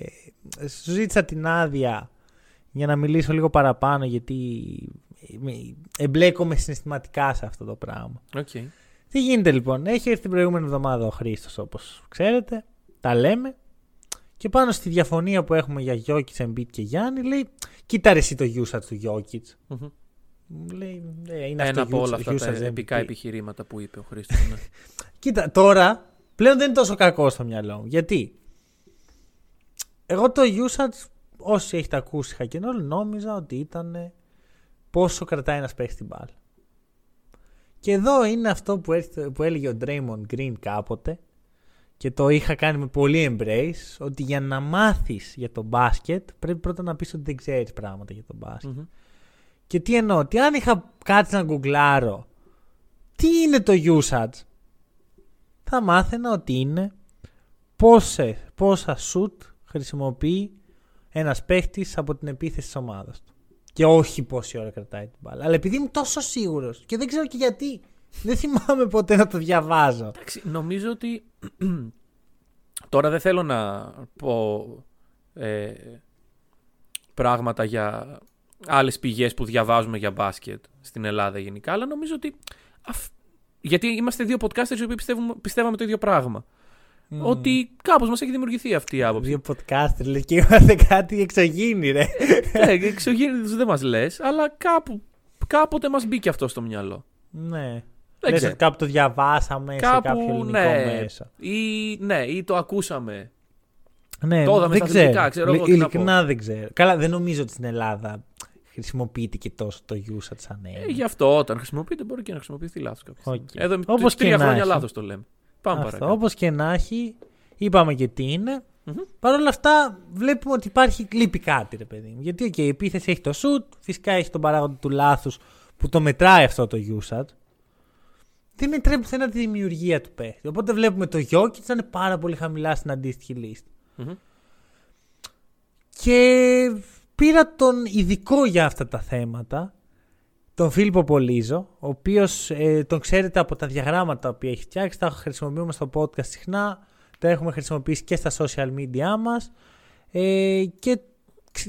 σου ζήτησα την άδεια για να μιλήσω λίγο παραπάνω γιατί με- εμπλέκομαι συναισθηματικά σε αυτό το πράγμα. Οκ. Τι γίνεται λοιπόν, έχει έρθει την προηγούμενη εβδομάδα ο Χρήστος όπως ξέρετε, τα λέμε και πάνω στη διαφωνία που έχουμε για Jokic, Embiid και Γιάννη λέει κοίτα ρε εσύ το usage του Jokic. Μμμ. Μου Λέει, «Ε, είναι Ένα αυτό από όλα usage- αυτά τα usage επικά MVP». επιχειρήματα που είπε ο Χρήστος. Ναι. Κοίτα, τώρα πλέον δεν είναι τόσο κακό στο μυαλό μου. Γιατί; Εγώ το usage, όσοι έχετε ακούσει Χακενόλ, νόμιζα ότι ήταν πόσο κρατάει ένας παίχτης την μπάλα. Και εδώ είναι αυτό που, έρχεται- που έλεγε ο Draymond Green κάποτε και το είχα κάνει με πολύ embrace ότι για να μάθεις για το μπάσκετ πρέπει πρώτα να πεις ότι δεν ξέρεις πράγματα για το μπάσκετ. Μμμ. Και τι εννοώ, ότι αν είχα κάτι να γκουγκλάρω, τι είναι το usage, θα μάθαινα ότι είναι πόσε, πόσα shoot χρησιμοποιεί ένας παίχτης από την επίθεση της ομάδας του. Και όχι πόση ώρα κρατάει την μπάλα. Αλλά επειδή είμαι τόσο σίγουρος και δεν ξέρω και γιατί, δεν θυμάμαι ποτέ να το διαβάζω. Εντάξει, νομίζω ότι. Τώρα δεν θέλω να πω ε, πράγματα για άλλες πηγές που διαβάζουμε για μπάσκετ στην Ελλάδα γενικά, αλλά νομίζω ότι. αυ- Γιατί είμαστε δύο podcasters οι οποίοι πιστεύουμε, πιστεύαμε το ίδιο πράγμα. Ότι κάπως μας έχει δημιουργηθεί αυτή η άποψη. Δύο podcaster, λες και είμαστε κάτι εξωγήινοι, ρε. ναι, εξωγήινους δεν μας λες, αλλά κάπου, κάποτε μας μπήκε αυτό στο μυαλό. ναι. Δεν Λες ξέρω. ότι κάπου το διαβάσαμε σε Κάπου, κάποιο ελληνικό ναι. μέσο. Ή, ναι, ή το ακούσαμε. Ναι, Το είδαμε δεν στα αθλητικά, ξέρω. ξέρω εγώ Ειλ- τι να Ειλικρινά δεν ξέρω. Καλά, δεν νομίζω ότι στην Ελλάδα χρησιμοποιείται και τόσο το usage σαν Ε, έννοια. γι' αυτό όταν χρησιμοποιείται μπορεί και να χρησιμοποιηθεί λάθος κάποια στιγμή. Οκ. Εδώ με Όπως τρία και να χρόνια έχει. λάθος το λέμε. Πάμε Αυτό, παρακάτω. όπως και να έχει, είπαμε και τι είναι. Μμμ. Παρ' όλα αυτά, βλέπουμε ότι υπάρχει λείπει κάτι, ρε παιδί μου. Γιατί, οκ, η επίθεση έχει το shoot, φυσικά έχει τον παράγοντα του λάθους που το μετράει αυτό το usage. δεν μετράει πουθενά τη δημιουργία του παίχτη. Οπότε βλέπουμε το Jokic να είναι πάρα πολύ χαμηλά στην αντίστοιχη λίστα. Μμμ. Και πήρα τον ειδικό για αυτά τα θέματα, τον Φίλιππο Πολίζο, ο οποίος ε, τον ξέρετε από τα διαγράμματα που έχει φτιάξει, τα χρησιμοποιούμε στο podcast συχνά, τα έχουμε χρησιμοποιήσει και στα social media μας ε, και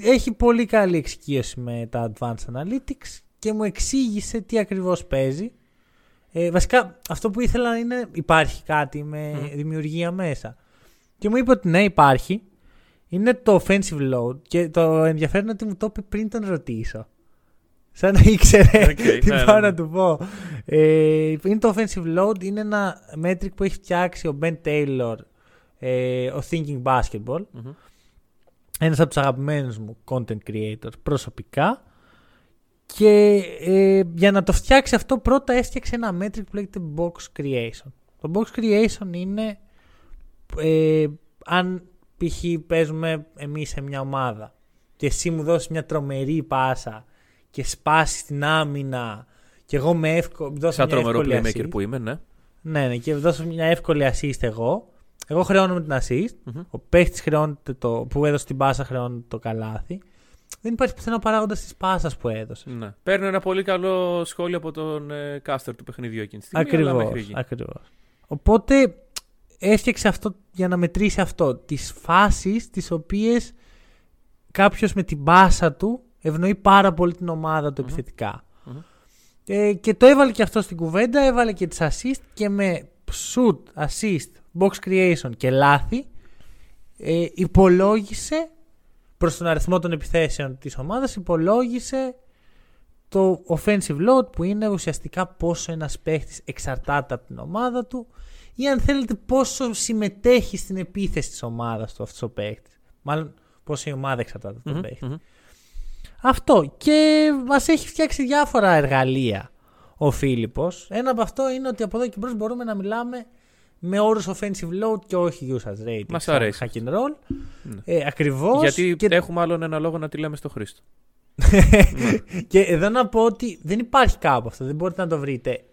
έχει πολύ καλή εξοικείωση με τα Advanced Analytics και μου εξήγησε τι ακριβώς παίζει. Ε, βασικά αυτό που ήθελα είναι υπάρχει κάτι με Μμμ. δημιουργία μέσα. Και μου είπε ότι ναι υπάρχει. Είναι το offensive load και το ενδιαφέρον είναι ότι μου το είπε πριν τον ρωτήσω. Σαν να ήξερε Οκ, τι ναι, πάω ναι, να ναι. του πω. Ε, είναι το offensive load, είναι ένα metric που έχει φτιάξει ο Ben Taylor, ε, ο Thinking Basketball. Μμμ. Ένας από τους αγαπημένους μου content creator προσωπικά. Και ε, για να το φτιάξει αυτό πρώτα έφτιαξε ένα metric που λέγεται box creation. Το box creation είναι ε, αν π.χ. παίζουμε εμείς σε μια ομάδα και εσύ μου δώσεις μια τρομερή πάσα και σπάσει την άμυνα και εγώ με εύκολο δώσω Σαν μια τρομερό εύκολη playmaker assist. που είμαι, ναι. Ναι, ναι, και δώσω μια εύκολη assist εγώ. Εγώ χρεώνομαι την assist. Μμμ. Ο παίχτης χρεώνεται το. που έδωσε την πάσα χρεώνεται το καλάθι. Δεν υπάρχει πουθενά παράγοντας της πάσας που έδωσε. ναι. Παίρνω ένα πολύ καλό σχόλιο από τον ε, κάστερ του παιχνιδιού εκείνη τη στιγμή. αλλά Ακριβώς. μέχρι εκεί. Ακριβώς. Οπότε έφτιαξε αυτό για να μετρήσει αυτό. Τις φάσεις τις οποίες κάποιος με την πάσα του ευνοεί πάρα πολύ την ομάδα του Μμμ. επιθετικά. Μμμ. Ε, και το έβαλε και αυτό στην κουβέντα, έβαλε και τις assist και με shoot, assist, box creation και λάθη ε, υπολόγισε προς τον αριθμό των επιθέσεων της ομάδας υπολόγισε το offensive load που είναι ουσιαστικά πόσο ένας παίχτης εξαρτάται από την ομάδα του ή αν θέλετε πόσο συμμετέχει στην επίθεση της ομάδας του αυτός ο παίχτης. Μάλλον πόσο η ομάδα εξαρτάται από τον Μμμ, παίχτη. μμμ. Αυτό. Και μας έχει φτιάξει διάφορα εργαλεία ο Φίλιππος. Ένα από αυτό είναι ότι από εδώ και μπρος μπορούμε να μιλάμε με όρους offensive load και όχι usage rating. Μας σαν αρέσει. Hack and roll. Ναι. Ε, ακριβώς. Γιατί και, έχουμε άλλον ένα λόγο να τη λέμε στο Χρήστο. και εδώ να πω ότι δεν υπάρχει κάπου αυτό. Δεν μπορείτε να το βρείτε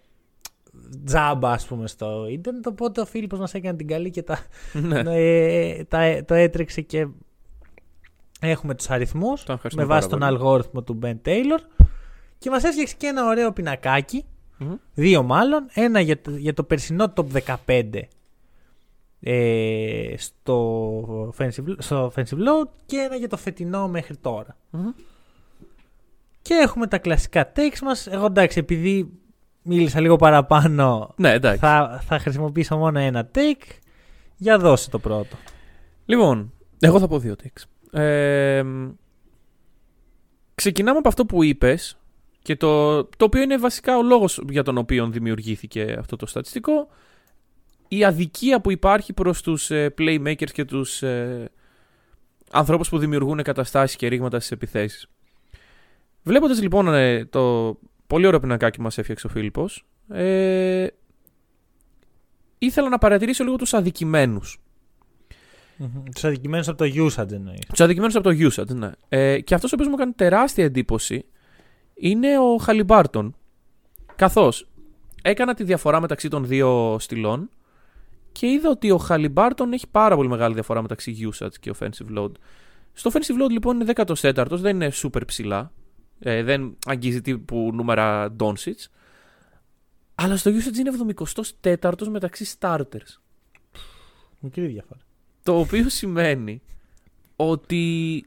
τζάμπα ας πούμε στο ίντερνετ. Οπότε ο Φίλιππος μας έκανε την καλή και τα, ναι. ε, τα, το έτρεξε και έχουμε τους αριθμούς Τον ευχαριστούμε με βάση πάρα τον πολύ. αλγόριθμο του Ben Taylor και μας έφτιαξε και ένα ωραίο πινακάκι Μμμ. δύο μάλλον ένα για το, για το περσινό top 15 ε, στο, offensive, στο offensive load και ένα για το φετινό μέχρι τώρα Μμμ. και έχουμε τα κλασικά takes μας εγώ εντάξει επειδή μίλησα λίγο παραπάνω Ναι, εντάξει. θα, θα χρησιμοποιήσω μόνο ένα take για δώσε το πρώτο Λοιπόν, εγώ θα πω δύο takes. Ε, ξεκινάμε από αυτό που είπες και το, το οποίο είναι βασικά ο λόγος για τον οποίο δημιουργήθηκε αυτό το στατιστικό η αδικία που υπάρχει προς τους ε, playmakers και τους ε, ανθρώπους που δημιουργούν καταστάσεις και ρήγματα στις επιθέσεις. Βλέποντας λοιπόν ε, το πολύ ωραίο πινακάκι που μας έφτιαξε ο Φίλιππος ε, ήθελα να παρατηρήσω λίγο τους αδικημένους. Τους αδικημένους από το usage εννοείς. Τους αδικημένους από το usage, ναι. Ε, και αυτός ο οποίος μου έκανε τεράστια εντύπωση είναι ο Χαλιμπάρτον. Καθώς έκανα τη διαφορά μεταξύ των δύο στυλών και είδα ότι ο Χαλιμπάρτον έχει πάρα πολύ μεγάλη διαφορά μεταξύ usage και offensive load. Στο offensive load λοιπόν είναι 14ο, δεν είναι super ψηλά. Ε, δεν αγγίζει τύπου νούμερα Doncic. Αλλά στο usage είναι 74ο μεταξύ starters. Μικρή διαφορά. Το οποίο σημαίνει ότι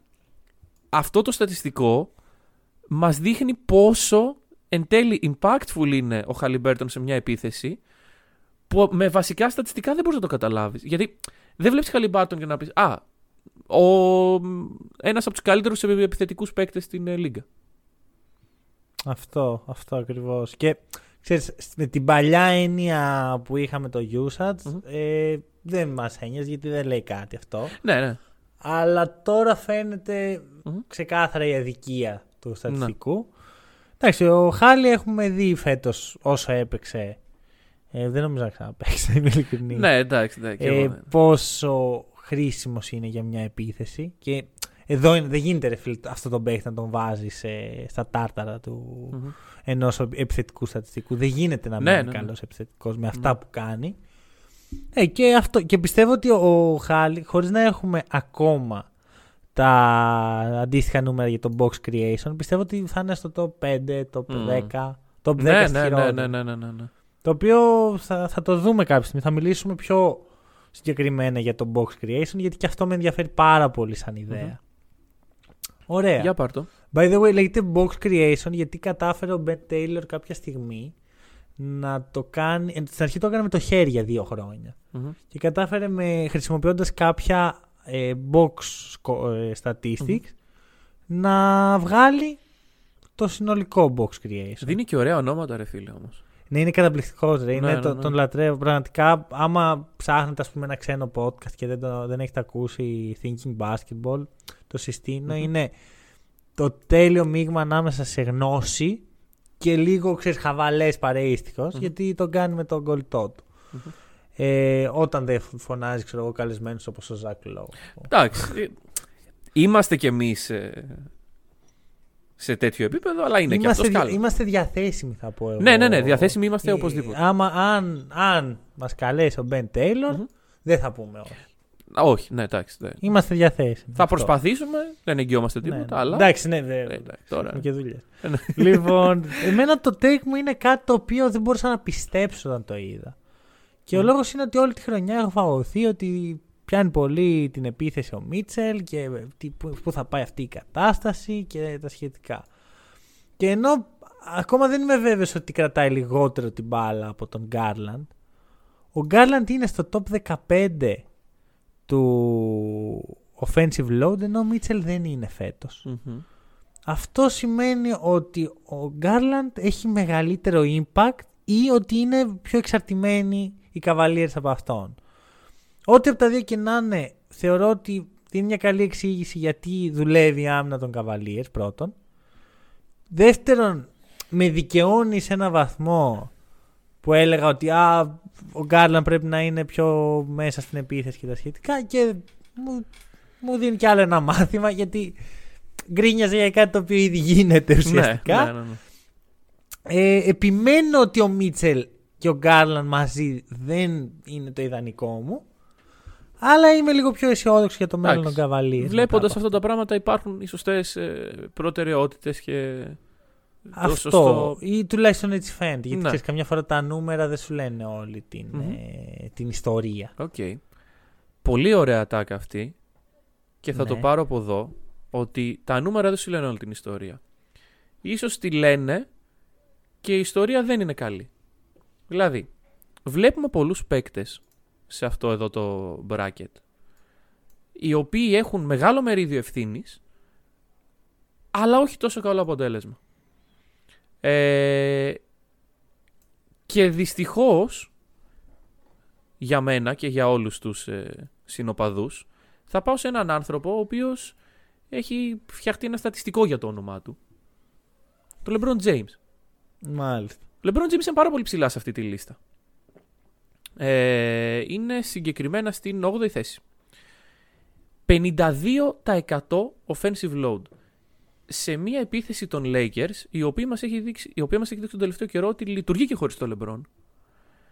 αυτό το στατιστικό μας δείχνει πόσο εν τέλει impactful είναι ο Χαλιμπέρτον σε μια επίθεση που με βασικά στατιστικά δεν μπορείς να το καταλάβεις. Γιατί δεν βλέπεις Χαλιμπέρτον και να πεις «Α, ο, ένας από τους καλύτερους επιθετικούς παίκτες στην ε, λίγα». Αυτό, αυτό ακριβώς. Και ξέρεις, με την παλιά έννοια που είχαμε το usage, Μμμ. ε, δεν μας ένοιαζε γιατί δεν λέει κάτι αυτό. Ναι, ναι. Αλλά τώρα φαίνεται Μμμ. ξεκάθαρα η αδικία του στατιστικού. Εντάξει, ο Χάλι έχουμε δει φέτος όσο έπαιξε. Ε, δεν νομίζω να ξαναπαίξει, να είμαι ειλικρινής. Ναι, εντάξει. Ναι, και ε, εγώ, ναι. πόσο χρήσιμος είναι για μια επίθεση. Και Εδώ είναι, δεν γίνεται ρε φίλε, αυτό τον παίχτη να τον βάζεις στα τάρταρα του mm-hmm. ενός επιθετικού στατιστικού. Δεν γίνεται να Ναι, μείνει ναι, ναι. καλός επιθετικός με αυτά που κάνει. Ε, και, αυτό, και πιστεύω ότι ο Χάλι, χωρίς να έχουμε ακόμα τα αντίστοιχα νούμερα για το box creation, πιστεύω ότι θα είναι στο top 5, top Μμμ. 10, top 10 Ναι, στη ναι, ναι, χειρότερη. ναι, ναι, ναι, ναι, ναι. Το οποίο θα, θα το δούμε κάποια στιγμή. Θα μιλήσουμε πιο συγκεκριμένα για το box creation, γιατί και αυτό με ενδιαφέρει πάρα πολύ σαν ιδέα. Ωραία. Για πάρ' το. By the way, λέγεται box creation γιατί κατάφερε ο Ben Taylor κάποια στιγμή να το κάνει. ε, Στην αρχή το έκανε με το χέρι για δύο χρόνια. Μμμ. Και κατάφερε με, χρησιμοποιώντας κάποια ε, box σκο- ε, statistics να βγάλει το συνολικό box creation. Δίνει και ωραία ονόματα, ρε φίλε όμως. Ναι, είναι καταπληκτικός. Ρε. Είναι Ναι, το, ναι, ναι. Τον λατρεύω. Πραγματικά, άμα ψάχνετε ας πούμε, ένα ξένο podcast και δεν, το, δεν έχετε ακούσει Thinking Basketball, το συστηνω Είναι το τέλειο μείγμα ανάμεσα σε γνώση και λίγο ξέρεις, χαβαλές παρείστικος, γιατί τον κάνει με τον κολλητό του. Ε, όταν δεν φωνάζει, ξέρω εγώ, καλεσμένους όπως ο Ζακ Λόου. Εντάξει. ε, Είμαστε κι εμείς σε τέτοιο επίπεδο, αλλά είναι και Είμαστε, αυτός δια- καλό. είμαστε διαθέσιμοι, θα πω εγώ. Ναι, ναι, ναι, διαθέσιμοι είμαστε Ε, οπωσδήποτε. Άμα, αν, αν μας καλέσει ο Ben Taylor, Μμμ. δεν θα πούμε όχι. Α, όχι, ναι, εντάξει. ναι. Είμαστε διαθέσιμοι. Θα Αυτό. προσπαθήσουμε, δεν εγγυόμαστε Ναι, τίποτα, ναι. αλλά. Εντάξει, ναι, δε, Ε, εντάξει, εντάξει, τώρα- έχουμε και δουλειές. Ε, ναι. λοιπόν, εμένα το take μου είναι κάτι το οποίο δεν μπορούσα να πιστέψω όταν το είδα. Και ο λόγος είναι ότι όλη τη χρονιά έχω φαγωθεί ότι πιάνει πολύ την επίθεση ο Μίτσελ και τι- πού πού θα πάει αυτή η κατάσταση και τα σχετικά. Και ενώ ακόμα δεν είμαι βέβαιος ότι κρατάει λιγότερο την μπάλα από τον Γκάρλαντ, ο Γκάρλαντ είναι στο top 15 του offensive load ενώ ο Μίτσελ δεν είναι φέτος. Μμμ. Αυτό σημαίνει ότι ο Γκάρλαντ έχει μεγαλύτερο impact ή ότι είναι πιο εξαρτημένοι οι Cavaliers από αυτόν. Ό,τι από τα δύο και να είναι, θεωρώ ότι είναι μια καλή εξήγηση γιατί δουλεύει η άμυνα των Cavaliers πρώτον. Δεύτερον, με δικαιώνεις σε ένα βαθμό που έλεγα ότι α, ο Γκάρλαντ πρέπει να είναι πιο μέσα στην επίθεση και τα σχετικά και μου, μου δίνει κι άλλο ένα μάθημα γιατί γκρίνιαζε για κάτι το οποίο ήδη γίνεται ουσιαστικά. Ναι, ναι, ναι, ναι. Ε, επιμένω ότι ο Μίτσελ και ο Garland μαζί δεν είναι το ιδανικό μου. Αλλά είμαι λίγο πιο αισιόδοξος για το μέλλον των Εντάξει. Cavaliers. Βλέποντας αυτά τα πράγματα, υπάρχουν οι σωστές προτεραιότητες και. Το Αυτό. σωστό- Ή τουλάχιστον έτσι φαίνεται. Γιατί Ναι. ξέρεις, καμιά φορά τα νούμερα δεν σου λένε όλη την, Μμμ. ε, την ιστορία. Οκ. Πολύ ωραία ατάκα αυτή. Και θα Ναι. το πάρω από εδώ. Ότι τα νούμερα δεν σου λένε όλη την ιστορία. Ίσως τη λένε και η ιστορία δεν είναι καλή. Δηλαδή, βλέπουμε πολλούς παίκτες σε αυτό εδώ το bracket οι οποίοι έχουν μεγάλο μερίδιο ευθύνης, αλλά όχι τόσο καλό αποτέλεσμα. Ε, και δυστυχώς για μένα και για όλους τους ε, συνοπαδούς θα πάω σε έναν άνθρωπο ο οποίος έχει φτιαχτεί ένα στατιστικό για το όνομά του. Το LeBron James. Μάλιστα. Ο LeBron James είναι πάρα πολύ ψηλά σε αυτή τη λίστα. Ε, είναι συγκεκριμένα στην 8η θέση. 52% offensive load. Σε μια επίθεση των Lakers, η οποία μας έχει δείξει, η οποία μας έχει δείξει τον τελευταίο καιρό ότι λειτουργεί και χωρίς το LeBron.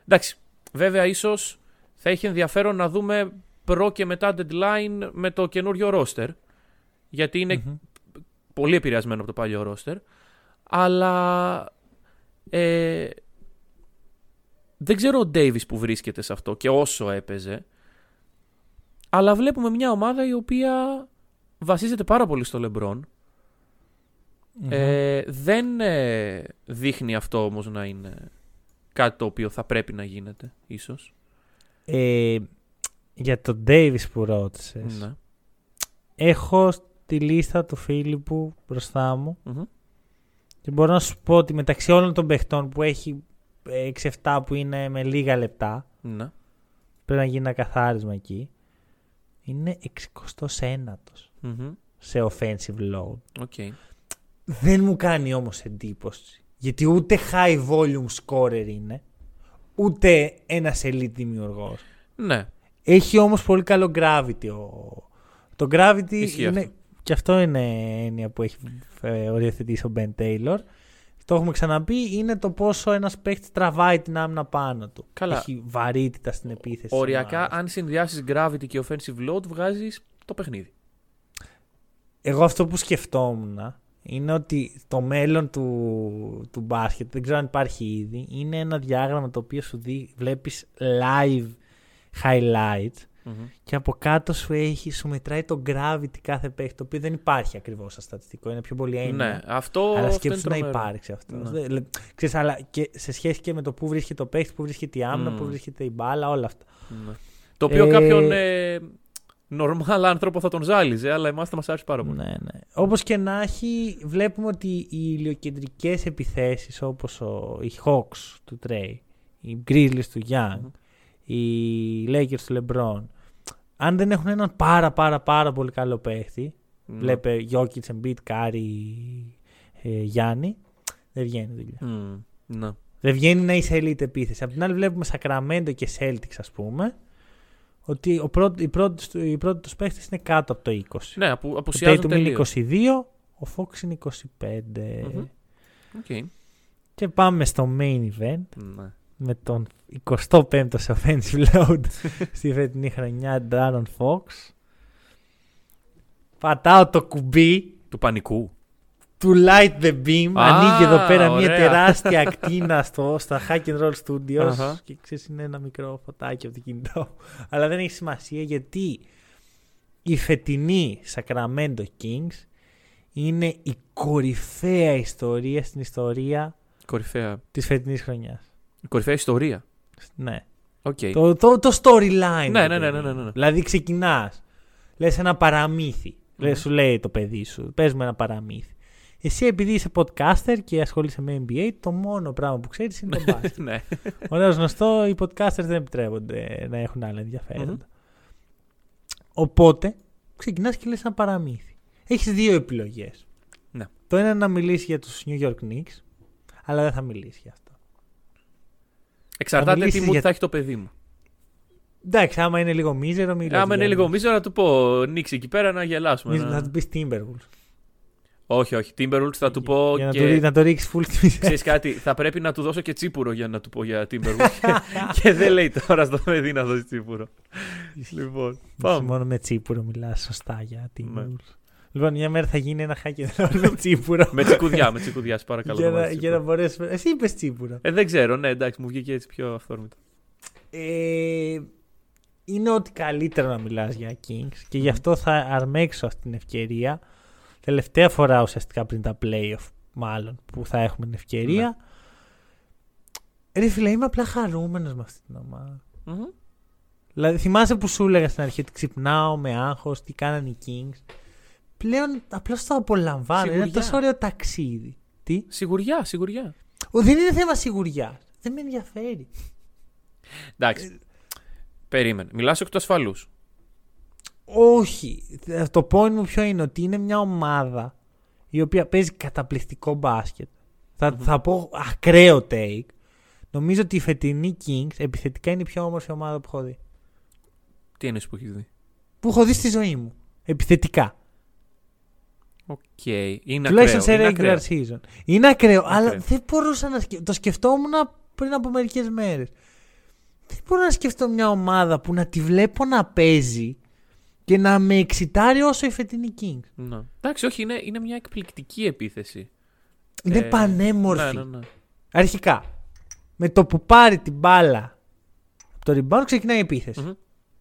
Εντάξει, βέβαια ίσως θα έχει ενδιαφέρον να δούμε προ και μετά deadline με το καινούριο roster. Γιατί είναι Μμμ. πολύ επηρεασμένο από το παλιό roster. Αλλά ε, δεν ξέρω ο Ντέιβις που βρίσκεται σε αυτό και όσο έπαιζε. Αλλά βλέπουμε μια ομάδα η οποία βασίζεται πάρα πολύ στο Λεμπρόν. Ε, δεν ε, δείχνει αυτό όμως να είναι κάτι το οποίο θα πρέπει να γίνεται, ίσως. Ε, για τον Davis που ρώτησες. Ναι. Έχω τη λίστα του Φίλιππου μπροστά μου Μμμ. και μπορώ να σου πω ότι μεταξύ όλων των παιχτών που έχει 6-7 που είναι με λίγα λεπτά Ναι. πρέπει να γίνει ένα καθάρισμα εκεί είναι 69ος Μμμ. σε offensive load. Οκ. Δεν μου κάνει όμως εντύπωση γιατί ούτε high volume scorer είναι ούτε ένας elite δημιουργός. Ναι. Έχει όμως πολύ καλό gravity. Ο... Το gravity Ισχύει είναι αυτό. και αυτό είναι έννοια που έχει ε, οριοθετήσει ο Μπεν Τέιλορ. Το έχουμε ξαναπεί, είναι το πόσο ένας παίχτη τραβάει την άμυνα πάνω του. Καλά. Έχει βαρύτητα στην επίθεση. Οριακά, ομάδας. αν συνδυάσεις gravity και offensive load, βγάζεις το παιχνίδι. Εγώ αυτό που σκεφτόμουν είναι ότι το μέλλον του, του μπάσκετ, δεν ξέρω αν υπάρχει ήδη, είναι ένα διάγραμμα το οποίο σου δει, βλέπεις live highlights και από κάτω σου, έχει, σου μετράει το gravity κάθε παίχτη, το οποίο δεν υπάρχει ακριβώς στα στατιστικό, είναι πιο πολύ έννοια. Ναι, αυτό. Αλλά αυτό είναι σκέψου να τρομερό. υπάρξει αυτό. Ναι. Δεν- λε- Ξέρεις, αλλά και σε σχέση και με το πού βρίσκεται το παίχτης, πού βρίσκεται η άμυνα, Μμμ. πού βρίσκεται η μπάλα, όλα αυτά. Ναι. Το οποίο Ε, κάποιον ε, normal άνθρωπο θα τον ζάλιζε, αλλά εμάς θα μας άρεσε πάρα πολύ. Ναι, ναι. Όπως και να έχει, βλέπουμε ότι οι ηλιοκεντρικές επιθέσεις όπως οι Hawks του Trey, οι Grizzlies του Young, Μμμ. οι Lakers του LeBron, αν δεν έχουν έναν πάρα πάρα πάρα πολύ καλό παίχτη, Ναι. βλέπε Jokic, Embiid, Curry, ε, Γιάννη, δεν βγαίνει δουλειά. Μμ, ναι. Δεν βγαίνει να είσαι elite επίθεση. Απ' την άλλη βλέπουμε Sacramento και Celtics ας πούμε, ότι ο πρώτος, οι πρώτοι του- οι πρώτοι τους παίχτες είναι κάτω από το 20. Ναι, απο, Ο απουσιάζουν Tatum είναι τελείως. 22, ο Fox είναι 25. Μμμ. Οκ. Και πάμε στο main event Ναι. με τον 25ο σε offensive load στη φετινή χρονιά, De'Aaron Fox. Πατάω το κουμπί Του πανικού. Του Light the Beam. Α, Ανοίγει εδώ πέρα μια ωραία. τεράστια ακτίνα στο, στα Hack and Roll Studios. Αχα. Και ξέρεις είναι ένα μικρό φωτάκι από το κινητό. Αλλά δεν έχει σημασία γιατί η φετινή Sacramento Kings είναι η κορυφαία ιστορία στην ιστορία Κορυφαία. της φετινής χρονιάς. Κορυφαία ιστορία. Ναι. Οκ. Το, το, το storyline. Ναι, ρε ναι, ναι, παιδί ναι, ναι, μου. ναι. Δηλαδή ξεκινάς. Λες ένα παραμύθι. Μμμ. Λες, σου λέει το παιδί σου. Πες μου ένα παραμύθι. Εσύ επειδή είσαι podcaster και ασχολείσαι με NBA, το μόνο πράγμα που ξέρεις είναι το μπάσκετ. ναι. Ωραίο γνωστό, οι podcasters δεν επιτρέπονται να έχουν άλλα ενδιαφέροντα. Μμμ. Οπότε, ξεκινάς και λες ένα παραμύθι. Έχεις δύο επιλογές. Ναι. Το ένα είναι να μιλήσεις για τους New York Knicks, αλλά δεν θα μιλήσεις για αυτό. Εξαρτάται τι μιλήσεις μου για- θα έχει το παιδί μου. Εντάξει, άμα είναι λίγο μίζερο, μιλάει. Άμα είναι λίγο μίζο να του πω νίξει εκεί πέρα να γελάσουμε. Μίζερο, να- Θα του πεις Timberwolves. Όχι, όχι. Timberwolves θα του πω για να, και... το, ρί- να το ρίξεις full στη μισή. Ξέρεις κάτι, θα πρέπει να του δώσω και τσίπουρο για να του πω για Timberwolves. και δεν λέει τώρα στο παιδί να δώσει τσίπουρο. λοιπόν, Εσύ πάμε. Μόνο με τσίπουρο μιλάς σωστά για Ναι. Timberwolves. Λοιπόν, μια μέρα θα γίνει ένα hack με τσίπουρο. με τσικουδιά, με τσικουδιά, σε παρακαλώ. για, το να, βάζεις για να τσίπουρο. μπορέσουμε. Εσύ είπες τσίπουρο. Ε, δεν ξέρω, ναι, εντάξει, μου βγήκε έτσι πιο αυθόρμητο. Ε, είναι ότι καλύτερο να μιλάς για Kings και γι' αυτό θα αρμέξω αυτή την ευκαιρία. Τελευταία φορά ουσιαστικά πριν τα playoff μάλλον που θα έχουμε την ευκαιρία. Ρε φίλε, είμαι απλά χαρούμενος με αυτή την ομάδα. Μμμ. Δηλαδή, θυμάσαι που σου έλεγα στην αρχή ότι ξυπνάω με άγχος, τι κάνανε οι Kings. Πλέον απλά το απολαμβάνω. Είναι Σιγουριά. τόσο ωραίο ταξίδι. Τι; Σιγουριά, σιγουριά. Ο, δεν είναι θέμα σιγουριά. Δεν με ενδιαφέρει. Εντάξει. Περίμενε. Μιλάς εκ του ασφαλούς. Όχι. Το point μου ποιο είναι ότι είναι μια ομάδα η οποία παίζει καταπληκτικό μπάσκετ. Θα, θα πω ακραίο take. Νομίζω ότι η φετινή Kings επιθετικά είναι η πιο όμορφη ομάδα που έχω δει. Τι εννοείς που έχεις δει; Που έχω δει στη ζωή μου. Επιθετικά. Οκ. Είναι Τουλάχιστον σε ακραίο. είναι regular ακραίο. season. Είναι ακραίο, αλλά Ακραίο. δεν μπορούσα να σκεφτώ. Το σκεφτόμουν πριν από μερικές μέρες. Δεν μπορώ να σκεφτώ μια ομάδα που να τη βλέπω να παίζει και να με εξητάρει όσο η φετινή Kings. Ναι. Εντάξει, όχι, είναι, είναι μια εκπληκτική επίθεση. Είναι Ε, πανέμορφη. Ναι, ναι, ναι. Αρχικά, με το που πάρει την μπάλα από το rebound ξεκινάει η επίθεση. Μμμ.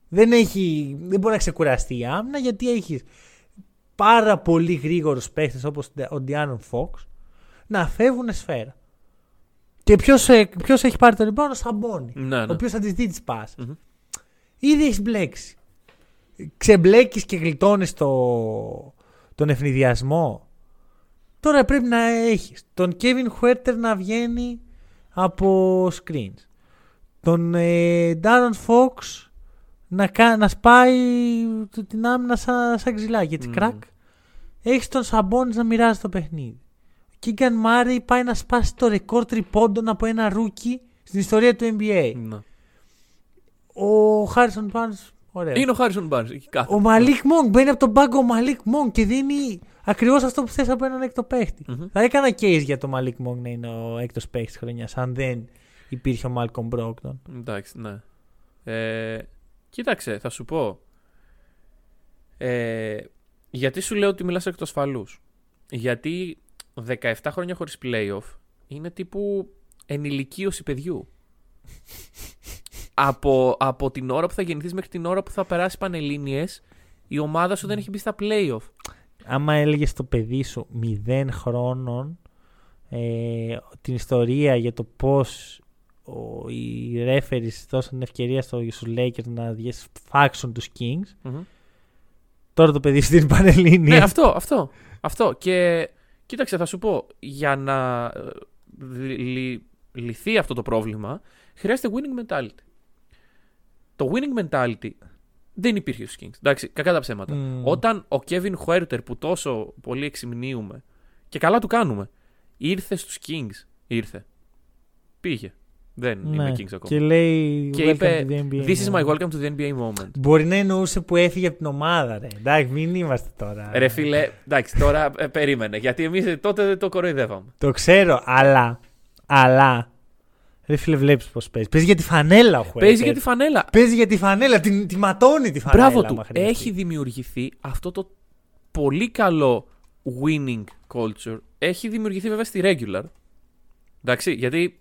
Δεν, έχει, δεν μπορεί να ξεκουραστεί η άμυνα γιατί έχεις πάρα πολύ γρήγορους παίχτες όπως ο Ντιάνον Φόξ να φεύγουν σφαίρα. Και ποιος ποιος έχει πάρει το rebound, ο Σαμπόνι. Ναι, Ο ναι. οποίος θα της δει τις πάσες. Μμμ. Ήδη έχεις μπλέξει. Ξεμπλέκεις και γλιτώνεις το, τον ευνηδιασμό. Τώρα πρέπει να έχεις τον Kevin Huerter να βγαίνει από screens. Τον ε, De'Aaron Fox να, κα- να σπάει το- την άμυνα σαν, σαν ξυλάκι, έτσι Μμμ. κρακ. Έχεις τον Σαμπόνι να μοιράζει το παιχνίδι. Ο Keegan Murray πάει να σπάσει το ρεκόρ τριπόντων από ένα rookie στην ιστορία του NBA. Ναι. Ο Harrison Barnes Ωραίο. Είναι ο Harrison Barnes. Εκεί κάθεται. Ο Malik Monk μπαίνει από τον πάγκο ο Malik Monk και δίνει ακριβώς αυτό που θες από έναν έκτο παίχτη. Μμμ. Θα έκανα case για τον Malik Monk να είναι ο έκτος παίχτης της χρονιάς, αν δεν υπήρχε ο Μάλκομ Μπρόκτον. Εντάξει, ναι. Ε, κοίταξε, θα σου πω. Ε, γιατί σου λέω ότι μιλάς εκ του ασφαλούς. Γιατί 17 χρόνια χωρίς playoff είναι τύπου ενηλικίωση παιδιού. Από, από την ώρα που θα γεννηθείς μέχρι την ώρα που θα περάσει πανελλήνιες η ομάδα σου δεν έχει μπει στα playoff. Άμα έλεγες στο παιδί σου 0 χρόνων ε, την ιστορία για το πώς οι referees δώσαν την ευκαιρία στο, στους Lakers να φάξουν τους Kings Μμμ. τώρα το παιδί στην Πανελλήνια Ναι, αυτό, αυτό. Αυτό. Και κοίταξε, θα σου πω, για να ε, λυ- λυ- λυθεί αυτό το πρόβλημα, χρειάζεται winning mentality. Το winning mentality δεν υπήρχε στους Kings. Εντάξει, κακά τα ψέματα. Μμμ. Όταν ο Kevin Huerter που τόσο πολύ εξυμνίουμε και καλά του κάνουμε, ήρθε στους Kings, ήρθε. Πήγε. Δεν Ναι. είναι Kings ακόμα. και λέει Και welcome είπε, to the NBA this is my moment». welcome to the NBA moment. Μπορεί να εννοούσε που έφυγε από την ομάδα, ρε. Εντάξει, μην είμαστε τώρα. Ρε φίλε, εντάξει, τώρα ε, περίμενε. Γιατί εμείς τότε το κοροϊδεύαμε. Το ξέρω, αλλά. Αλλά. Ρε φίλε, βλέπεις πώς παίζει. Παίζει για τη φανέλα ο Χουέρτερ. Παίζει για τη φανέλα. Παίζει για τη φανέλα. Τη, τη ματώνει τη φανέλα. Μπράβο του. άμα χρειαστεί. Έχει δημιουργηθεί αυτό το πολύ καλό winning culture. Έχει δημιουργηθεί βέβαια στη regular. Εντάξει, γιατί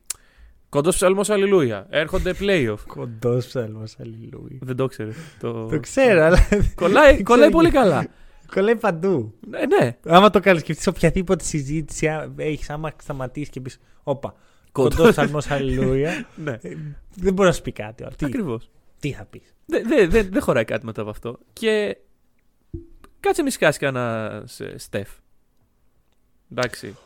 κοντός ψαλμός αλληλούια. Έρχονται playoff. Κοντός ψαλμός, αλληλούι. Δεν το ξέρει. Το... Το ξέρω, αλλά. Κολλάει, Δεν κολλάει ξέρω. πολύ καλά. Κολλάει παντού. ναι, ναι. Άμα το καλοσκεφτεί, οποιαδήποτε συζήτηση έχεις, άμα σταματήσεις και πεις, Όπα. Κοντός. Κοντός ψαλμός, αλληλούια. ναι. ε, δεν μπορεί να σου πει κάτι. άλλο. Τι, Ακριβώς. τι θα πεις; Δεν δε, δε, δεν χωράει κάτι μετά από αυτό. Και κάτσε μη σκάσει κανένας σε- Στεφ. Εντάξει.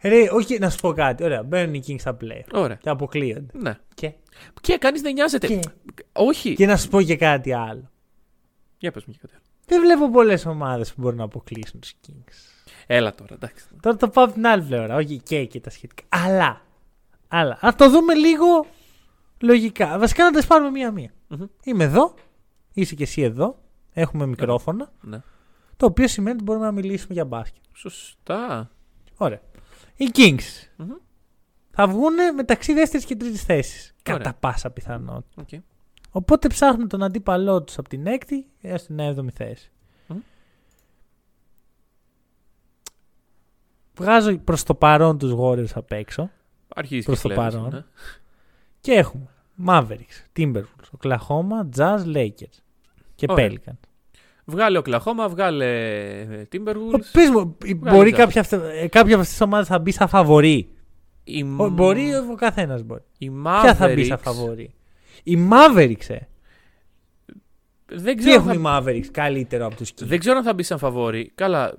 Ρε, όχι να σου πω κάτι. Ωραία, μπαίνουν οι Kings στα play. Ωραία. Και αποκλείονται. Ναι. Και, Και κανείς δεν νοιάζεται. και, Όχι. και να σου πω και κάτι άλλο. Για πες μου και κάτι άλλο. Δεν βλέπω πολλές ομάδες που μπορούν να αποκλείσουν τους Kings. Έλα τώρα, εντάξει. Τώρα το πάω από την άλλη πλευρά. Όχι και και τα σχετικά. Αλλά. Αλλά. Ας το δούμε λίγο λογικά. Βασικά να τα πάρουμε μία-μία. Μμμ. Είμαι εδώ. Είσαι και εσύ εδώ. Έχουμε μικρόφωνα. Ναι. Το οποίο σημαίνει ότι μπορούμε να μιλήσουμε για μπάσκετ. Σωστά. Ωραία. Οι Kings Μμμ. θα βγουν μεταξύ δεύτερης και τρίτης θέσης. Ωραία. Κατά πάσα πιθανότητα. Οκ. Οπότε ψάχνουν τον αντίπαλό τους από την έκτη έως την 7η θέση. Μμ. Βγάζω προς το παρόν τους Warriors απ' έξω. Αρχίζει Προς και το κλέβεις, παρόν. ναι. Και έχουμε Mavericks, Timberwolves, Oklahoma, Jazz, Lakers και Ωραία. Pelicans. Βγάλε ο Κλαχώμα, βγάλε ε, Timberwolves. Πες μου, μπορεί Jazz. κάποια, αυτε- ε, κάποια από αυτές τις ομάδες θα μπει σαν φαβορή; Η, Ο- Μπορεί ο καθένας μπορεί. η Ποια θα μπει Mavericks- σαν φαβορή; Οι Mavericks, ε. Δεν Τι ξέρω, έχουν αν οι θα... Mavericks καλύτερο από τους Kings; δεν ξέρω αν θα μπει σαν φαβόρη. Καλά.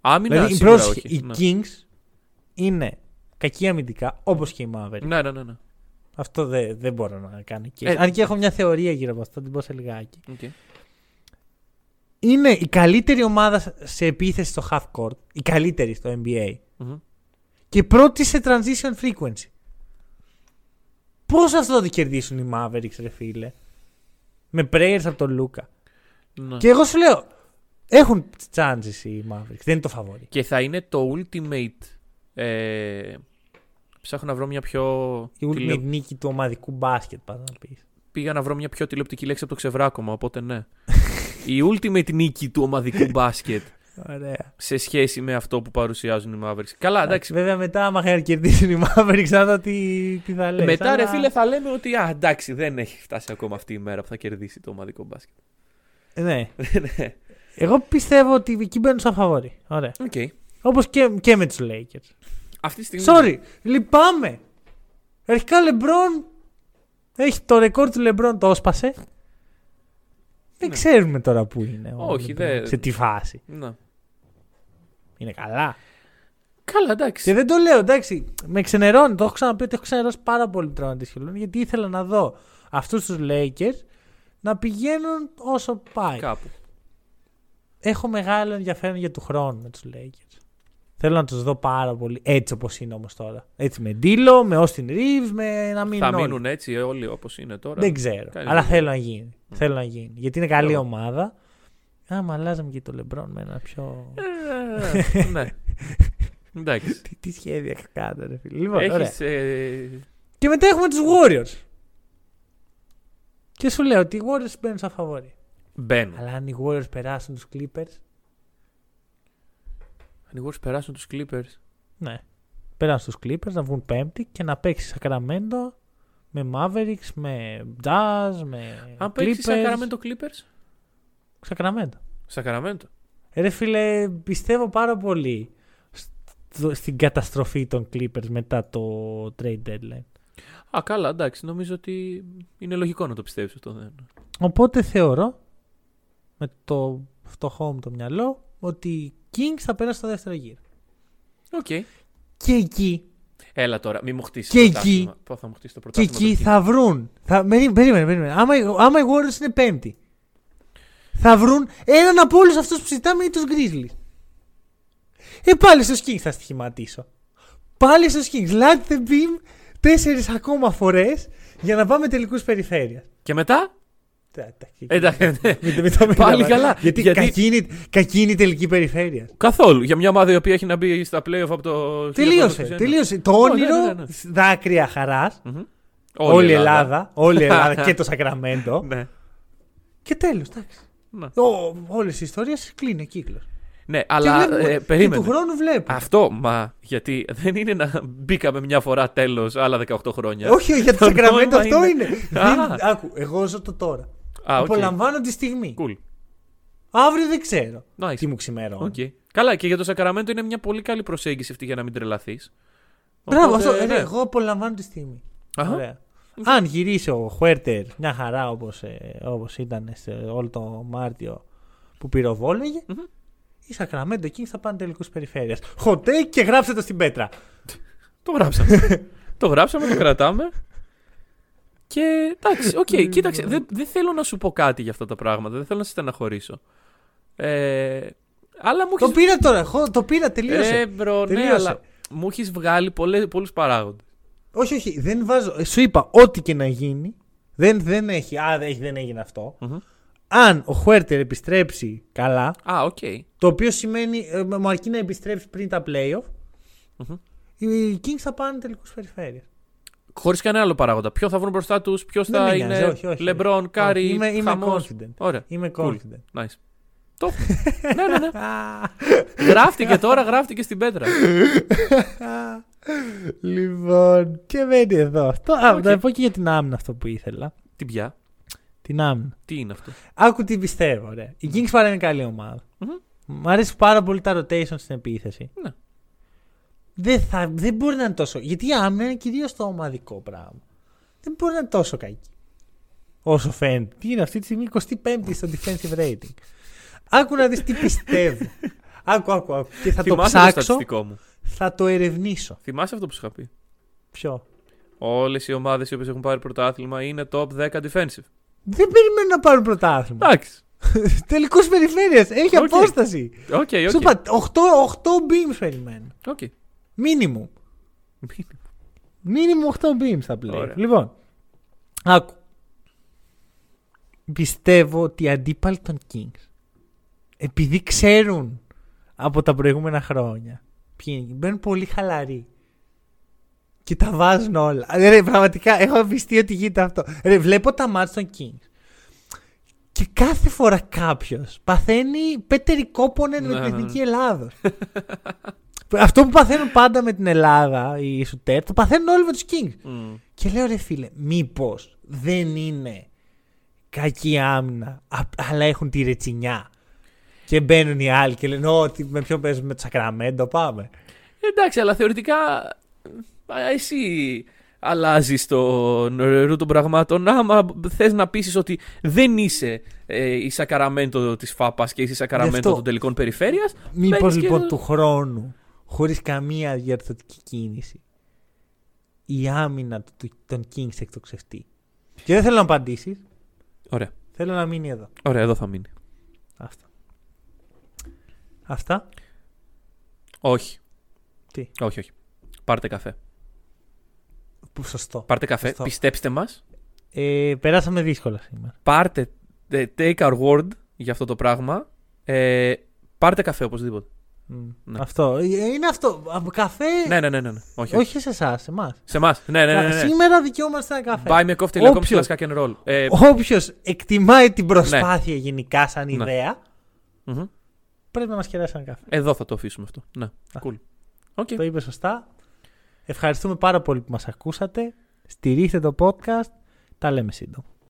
Άμυνα δηλαδή, σίγουρα πρόσεχε, όχι. οι ναι. Kings είναι κακοί αμυντικά όπως και οι Mavericks. ναι, ναι, ναι. ναι. Αυτό δεν, δεν μπορώ να κάνω. Και... Ε, Αν και έχω μια θεωρία γύρω από αυτό, θα την πω σε λιγάκι. Οκ. Είναι η καλύτερη ομάδα σε επίθεση στο half court. Η καλύτερη στο NBA. Μμμ. Και πρώτη σε transition frequency. Πώς αυτό θα το κερδίσουν οι Mavericks, ρε φίλε; Με prayers από τον Λούκα. Ναι. Και εγώ σου λέω, έχουν chances οι Mavericks. Δεν είναι το φαβόρι. Και θα είναι το ultimate. Ε, ψάχνω να βρω μια πιο. Η ultimate τηλε- νίκη του ομαδικού μπάσκετ, πας να πεις. Πήγα να βρω μια πιο τηλεοπτική λέξη από το ξεβράκωμα, οπότε ναι. Η ultimate νίκη του ομαδικού μπάσκετ Ωραία. σε σχέση με αυτό που παρουσιάζουν οι Mavericks. Καλά, εντάξει. Βέβαια μετά, άμα κερδίσουν οι Mavericks, να δω τι, τι θα λες. Μετά, ρε αλλά- φίλε, θα λέμε ότι α, εντάξει, δεν έχει φτάσει ακόμα αυτή η μέρα που θα κερδίσει το ομαδικό μπάσκετ. Ναι. Ναι. Εγώ πιστεύω ότι εκεί μπαίνουν σαν φαβόρι. Ωραία. Οκ. Όπως και, και με τους Lakers. Αυτή τη στιγμή. Sorry, λυπάμαι. Αρχικά Λεμπρόν έχει το ρεκόρ του Λεμπρόν, το έσπασε. Δεν Ναι. ξέρουμε τώρα πού είναι. ο Όχι, LeBron, δεν- Σε τι φάση. Ναι. Είναι καλά. Καλά, εντάξει. Και δεν το λέω, εντάξει. Με ξενερώνει. Το έχω ξαναπεί ότι έχω ξενερώσει πάρα πολύ τον αντισχελόν. Γιατί ήθελα να δω αυτούς τους Lakers να πηγαίνουν όσο πάει. Κάπου. Έχω μεγάλο ενδιαφέρον για του χρόνου με τους Lakers. Θέλω να τους δω πάρα πολύ έτσι όπως είναι όμως τώρα. Έτσι με Ντίλο, με Austin Reeves, με να μείνουν. Θα όλοι. μείνουν έτσι όλοι όπως είναι τώρα. Δεν ξέρω. Κανείς αλλά δεν θέλω να γίνει. Θέλω να γίνει. Γιατί είναι καλή Θέλω. ομάδα. Άμα αλλάζαμε και το Λεμπρόν με ένα πιο. Ε, ναι. Εντάξει. τι, τι σχέδια κάνετε, ρε φίλε. Λοιπόν, ωραία. Έχεις, ε, Και μετά έχουμε τους Warriors. Και σου λέω ότι οι Warriors μπαίνουν σαν φαβόροι. Μπαίνουν. Αλλά αν οι Warriors περάσουν τους Clippers, Αν οι Warriors περάσουν τους Clippers. ναι. Περάσουν στου Clippers να βγουν πέμπτη και να παίξει Sacramento με Mavericks, με Jazz, με Αν παίξει Clippers. Sacramento Clippers; Sacramento. Sacramento. Ε, Ρε φίλε, πιστεύω πάρα πολύ στο- στην καταστροφή των Clippers μετά το trade deadline. Α, καλά, εντάξει. Νομίζω ότι είναι λογικό να το πιστεύεις αυτό. Δεν. Οπότε θεωρώ, με το φτωχό μου το μυαλό, ότι οι Kings θα πέρασουν στο δεύτερο γύρο. Οκ. Και εκεί, Έλα τώρα, μη μου χτίσεις. Και εκεί- Πώς θα μου χτίσεις το και πρωτάθλημα. εκεί το Kings. θα βρουν. Θα, περί- περίμενε, περίμενε. Άμα, οι- άμα οι Warriors είναι πέμπτη, θα βρουν έναν από όλους αυτούς που συζητάμε ή τους Grizzlies. Ε, πάλι στους Kings θα στοιχηματίσω. Πάλι στους Kings. Let the beam τέσσερις ακόμα φορές για να πάμε τελικούς περιφέρειας. Και μετά; Εντάξει. Εντάξει. ναι. Μην- μην το μιλάμε. Πάλι καλά. Γιατί, Γιατί- Κακή, είναι, κακή είναι η τελική περιφέρεια. Καθόλου. Για μια ομάδα η οποία έχει να μπει στα playoff από το. Τελείωσε. 1921. τελείωσε. Το Ω, ναι, όνειρο, ναι, ναι, ναι. δάκρυα χαράς. Μμμ. Όλη η Ελλάδα. Όλη η Ελλάδα και το Σακραμέντο. Ναι. και τέλος. Ναι. Όλες οι ιστορίες κλείνει ο κύκλος. Ναι, αλλά ε, και περίμενε. του χρόνου βλέπω. Αυτό, μα γιατί δεν είναι να μπήκαμε μια φορά τέλος άλλα 18 χρόνια. Όχι, για το Το Σακραμέντο νόημα αυτό είναι- είναι. Α. Δεν- Άκου, εγώ ζω το τώρα. Α, οκ. Απολαμβάνω τη στιγμή. Cool. Αύριο δεν ξέρω Nice. τι μου ξημερώνει. Οκ. Καλά, και για το Σακραμέντο είναι μια πολύ καλή προσέγγιση αυτή για να μην τρελαθείς. Μπράβο, αυτό. ναι. ρε, εγώ απολαμβάνω τη στιγμή. Αχα. Ωραία. Αν γυρίσει ο Huerter μια χαρά όπως όπως ήταν σε όλο το Μάρτιο που πυροβόλαγε, Μμμ. η Σακραμέντο εκεί θα πάνε τελικούς περιφέρειας. Χωτέ και γράψτε το στην πέτρα. Το γράψαμε. το γράψαμε, το κρατάμε. Και εντάξει, οκ, κοίταξε. Δεν, δεν θέλω να σου πω κάτι για αυτά τα πράγματα. Δεν θέλω να σε στεναχωρήσω. Ε, αλλά μου Το έχεις... πήρα τώρα, εγώ το πήρα, τελείωσε. Ε, bro, ναι, Τελείωσε. αλλά μου έχεις βγάλει πολλούς παράγοντες. Όχι, όχι, δεν βάζω. ε, Σου είπα, ό,τι και να γίνει. Δεν, δεν έχει. Α, δεν, έχει- δεν έγινε αυτό. Αν ο Χουέρτερ επιστρέψει καλά, Α, οκ. το οποίο σημαίνει. Ε, μου αρκεί να επιστρέψει πριν τα playoff, Μμμ. οι Kings θα πάνε τελικούς περιφέρεια. Χωρίς κανένα άλλο παράγοντα. Ποιο θα βρουν μπροστά τους, ποιος Δεν θα με είναι. νοιάζει, όχι, όχι, Λεμπρόν, όχι. Κάρι, Όχι, είμαι- είμαι χαμός. confident. Ωραία. Είμαι Cool. confident. Nice. Το έχουμε. ναι, ναι, ναι. γράφτηκε τώρα, γράφτηκε στην πέτρα. λοιπόν, και μένει εδώ αυτό. Α, οκ. να πω και για την άμυνα αυτό που ήθελα. Τι ποια, Την άμυνα. τι είναι αυτό; Άκου τι πιστεύω, ωραία. Οι Kings παρά είναι καλή ομάδα. Μμμ. Μ' αρέσει πάρα πολύ τα rotation στην επίθεση. Ναι. Δεν, θα, δεν μπορεί να είναι τόσο. Γιατί η άμυνα είναι κυρίως το ομαδικό πράγμα. Δεν μπορεί να είναι τόσο κακή. Όσο φαίνεται. Τι είναι αυτή τη στιγμή 25η στο defensive rating. Άκου να δεις τι πιστεύω. άκου, άκου, άκου. Και θα το Θυμάσαι το ψάξω, στατιστικό μου. θα το ερευνήσω. Θυμάσαι αυτό που σου είχα πει; Ποιο; Όλες οι ομάδες οι οποίες έχουν πάρει πρωτάθλημα είναι top 10 defensive. Δεν περιμένω να πάρουν πρωτάθλημα. Εντάξει. Τελικούς περιφέρεια. Έχει Οκ. απόσταση. Οκ, Σου οκ. είπα 8, 8 beams περιμένω. Οκ. Minimum. Minimum 8 beams θα πλέον. Ωραία. Λοιπόν, άκου. Πιστεύω ότι οι αντίπαλοι των Kings, επειδή ξέρουν από τα προηγούμενα χρόνια, ποιοι είναι, μπαίνουν πολύ χαλαροί. Και τα βάζουν όλα. Ε, Ρε, πραγματικά έχω πιστεί ότι γίνεται αυτό. Ρε, βλέπω τα μάτια των Kings. Και κάθε φορά κάποιος παθαίνει πέτερη κόπονεν με Ναι, την ναι, εθνική Ελλάδος. Αυτό που παθαίνουν πάντα με την Ελλάδα, οι Σουτέρ, το παθαίνουν όλοι με τους Kings. Μμ. Και λέω ρε φίλε, μήπως δεν είναι κακή άμυνα, α- αλλά έχουν τη ρετσινιά. Και μπαίνουν οι άλλοι και λένε Ότι με ποιον παίζουμε με το Σακραμέντο, πάμε. Εντάξει, αλλά θεωρητικά α, εσύ αλλάζεις τον ρου των πραγμάτων. Άμα θες να πείσεις ότι δεν είσαι ε, η Σακαραμέντο της ΦΑΠΑ και είσαι η Σακαραμέντο αυτό. των τελικών περιφέρειας. Μήπως Μπαίνεις και- λοιπόν του χρόνου, χωρίς καμία διαρθρωτική κίνηση, η άμυνα του- του- των Kings εκτοξευτεί. Και δεν θέλω να απαντήσεις. Ωραία. Θέλω να μείνει εδώ. Ωραία, εδώ θα μείνει. Αυτά. Αυτά. Όχι. Τι; Όχι, όχι. Πάρτε καφέ. Που σωστό. Πάρτε καφέ. Σωστό. Πιστέψτε μας. Ε, περάσαμε δύσκολα σήμερα. Πάρτε. ε, Take our word για αυτό το πράγμα. Ε, πάρτε καφέ οπωσδήποτε. Μμ. Ναι. Αυτό. Ε, Είναι αυτό. Από Καφέ. Ναι, ναι, ναι. ναι, ναι. Όχι, όχι. Όχι σε εσάς, σε εμάς. Σε εμάς. Ναι, ναι, ναι. ναι, ναι. Σήμερα δικαιούμαστε ένα καφέ. Buy me a coffee.com Όποιος- slash hack and roll. Ε, Όποιος εκτιμάει την προσπάθεια γενικά σαν Ναι. ιδέα, μμμ. πρέπει να μας κεράσει ένα καφέ. Εδώ θα το αφήσουμε αυτό. Ναι, cool. Οκ. Το είπε σωστά. Ευχαριστούμε πάρα πολύ που μας ακούσατε. Στηρίχτε το podcast. Τα λέμε σύντομα.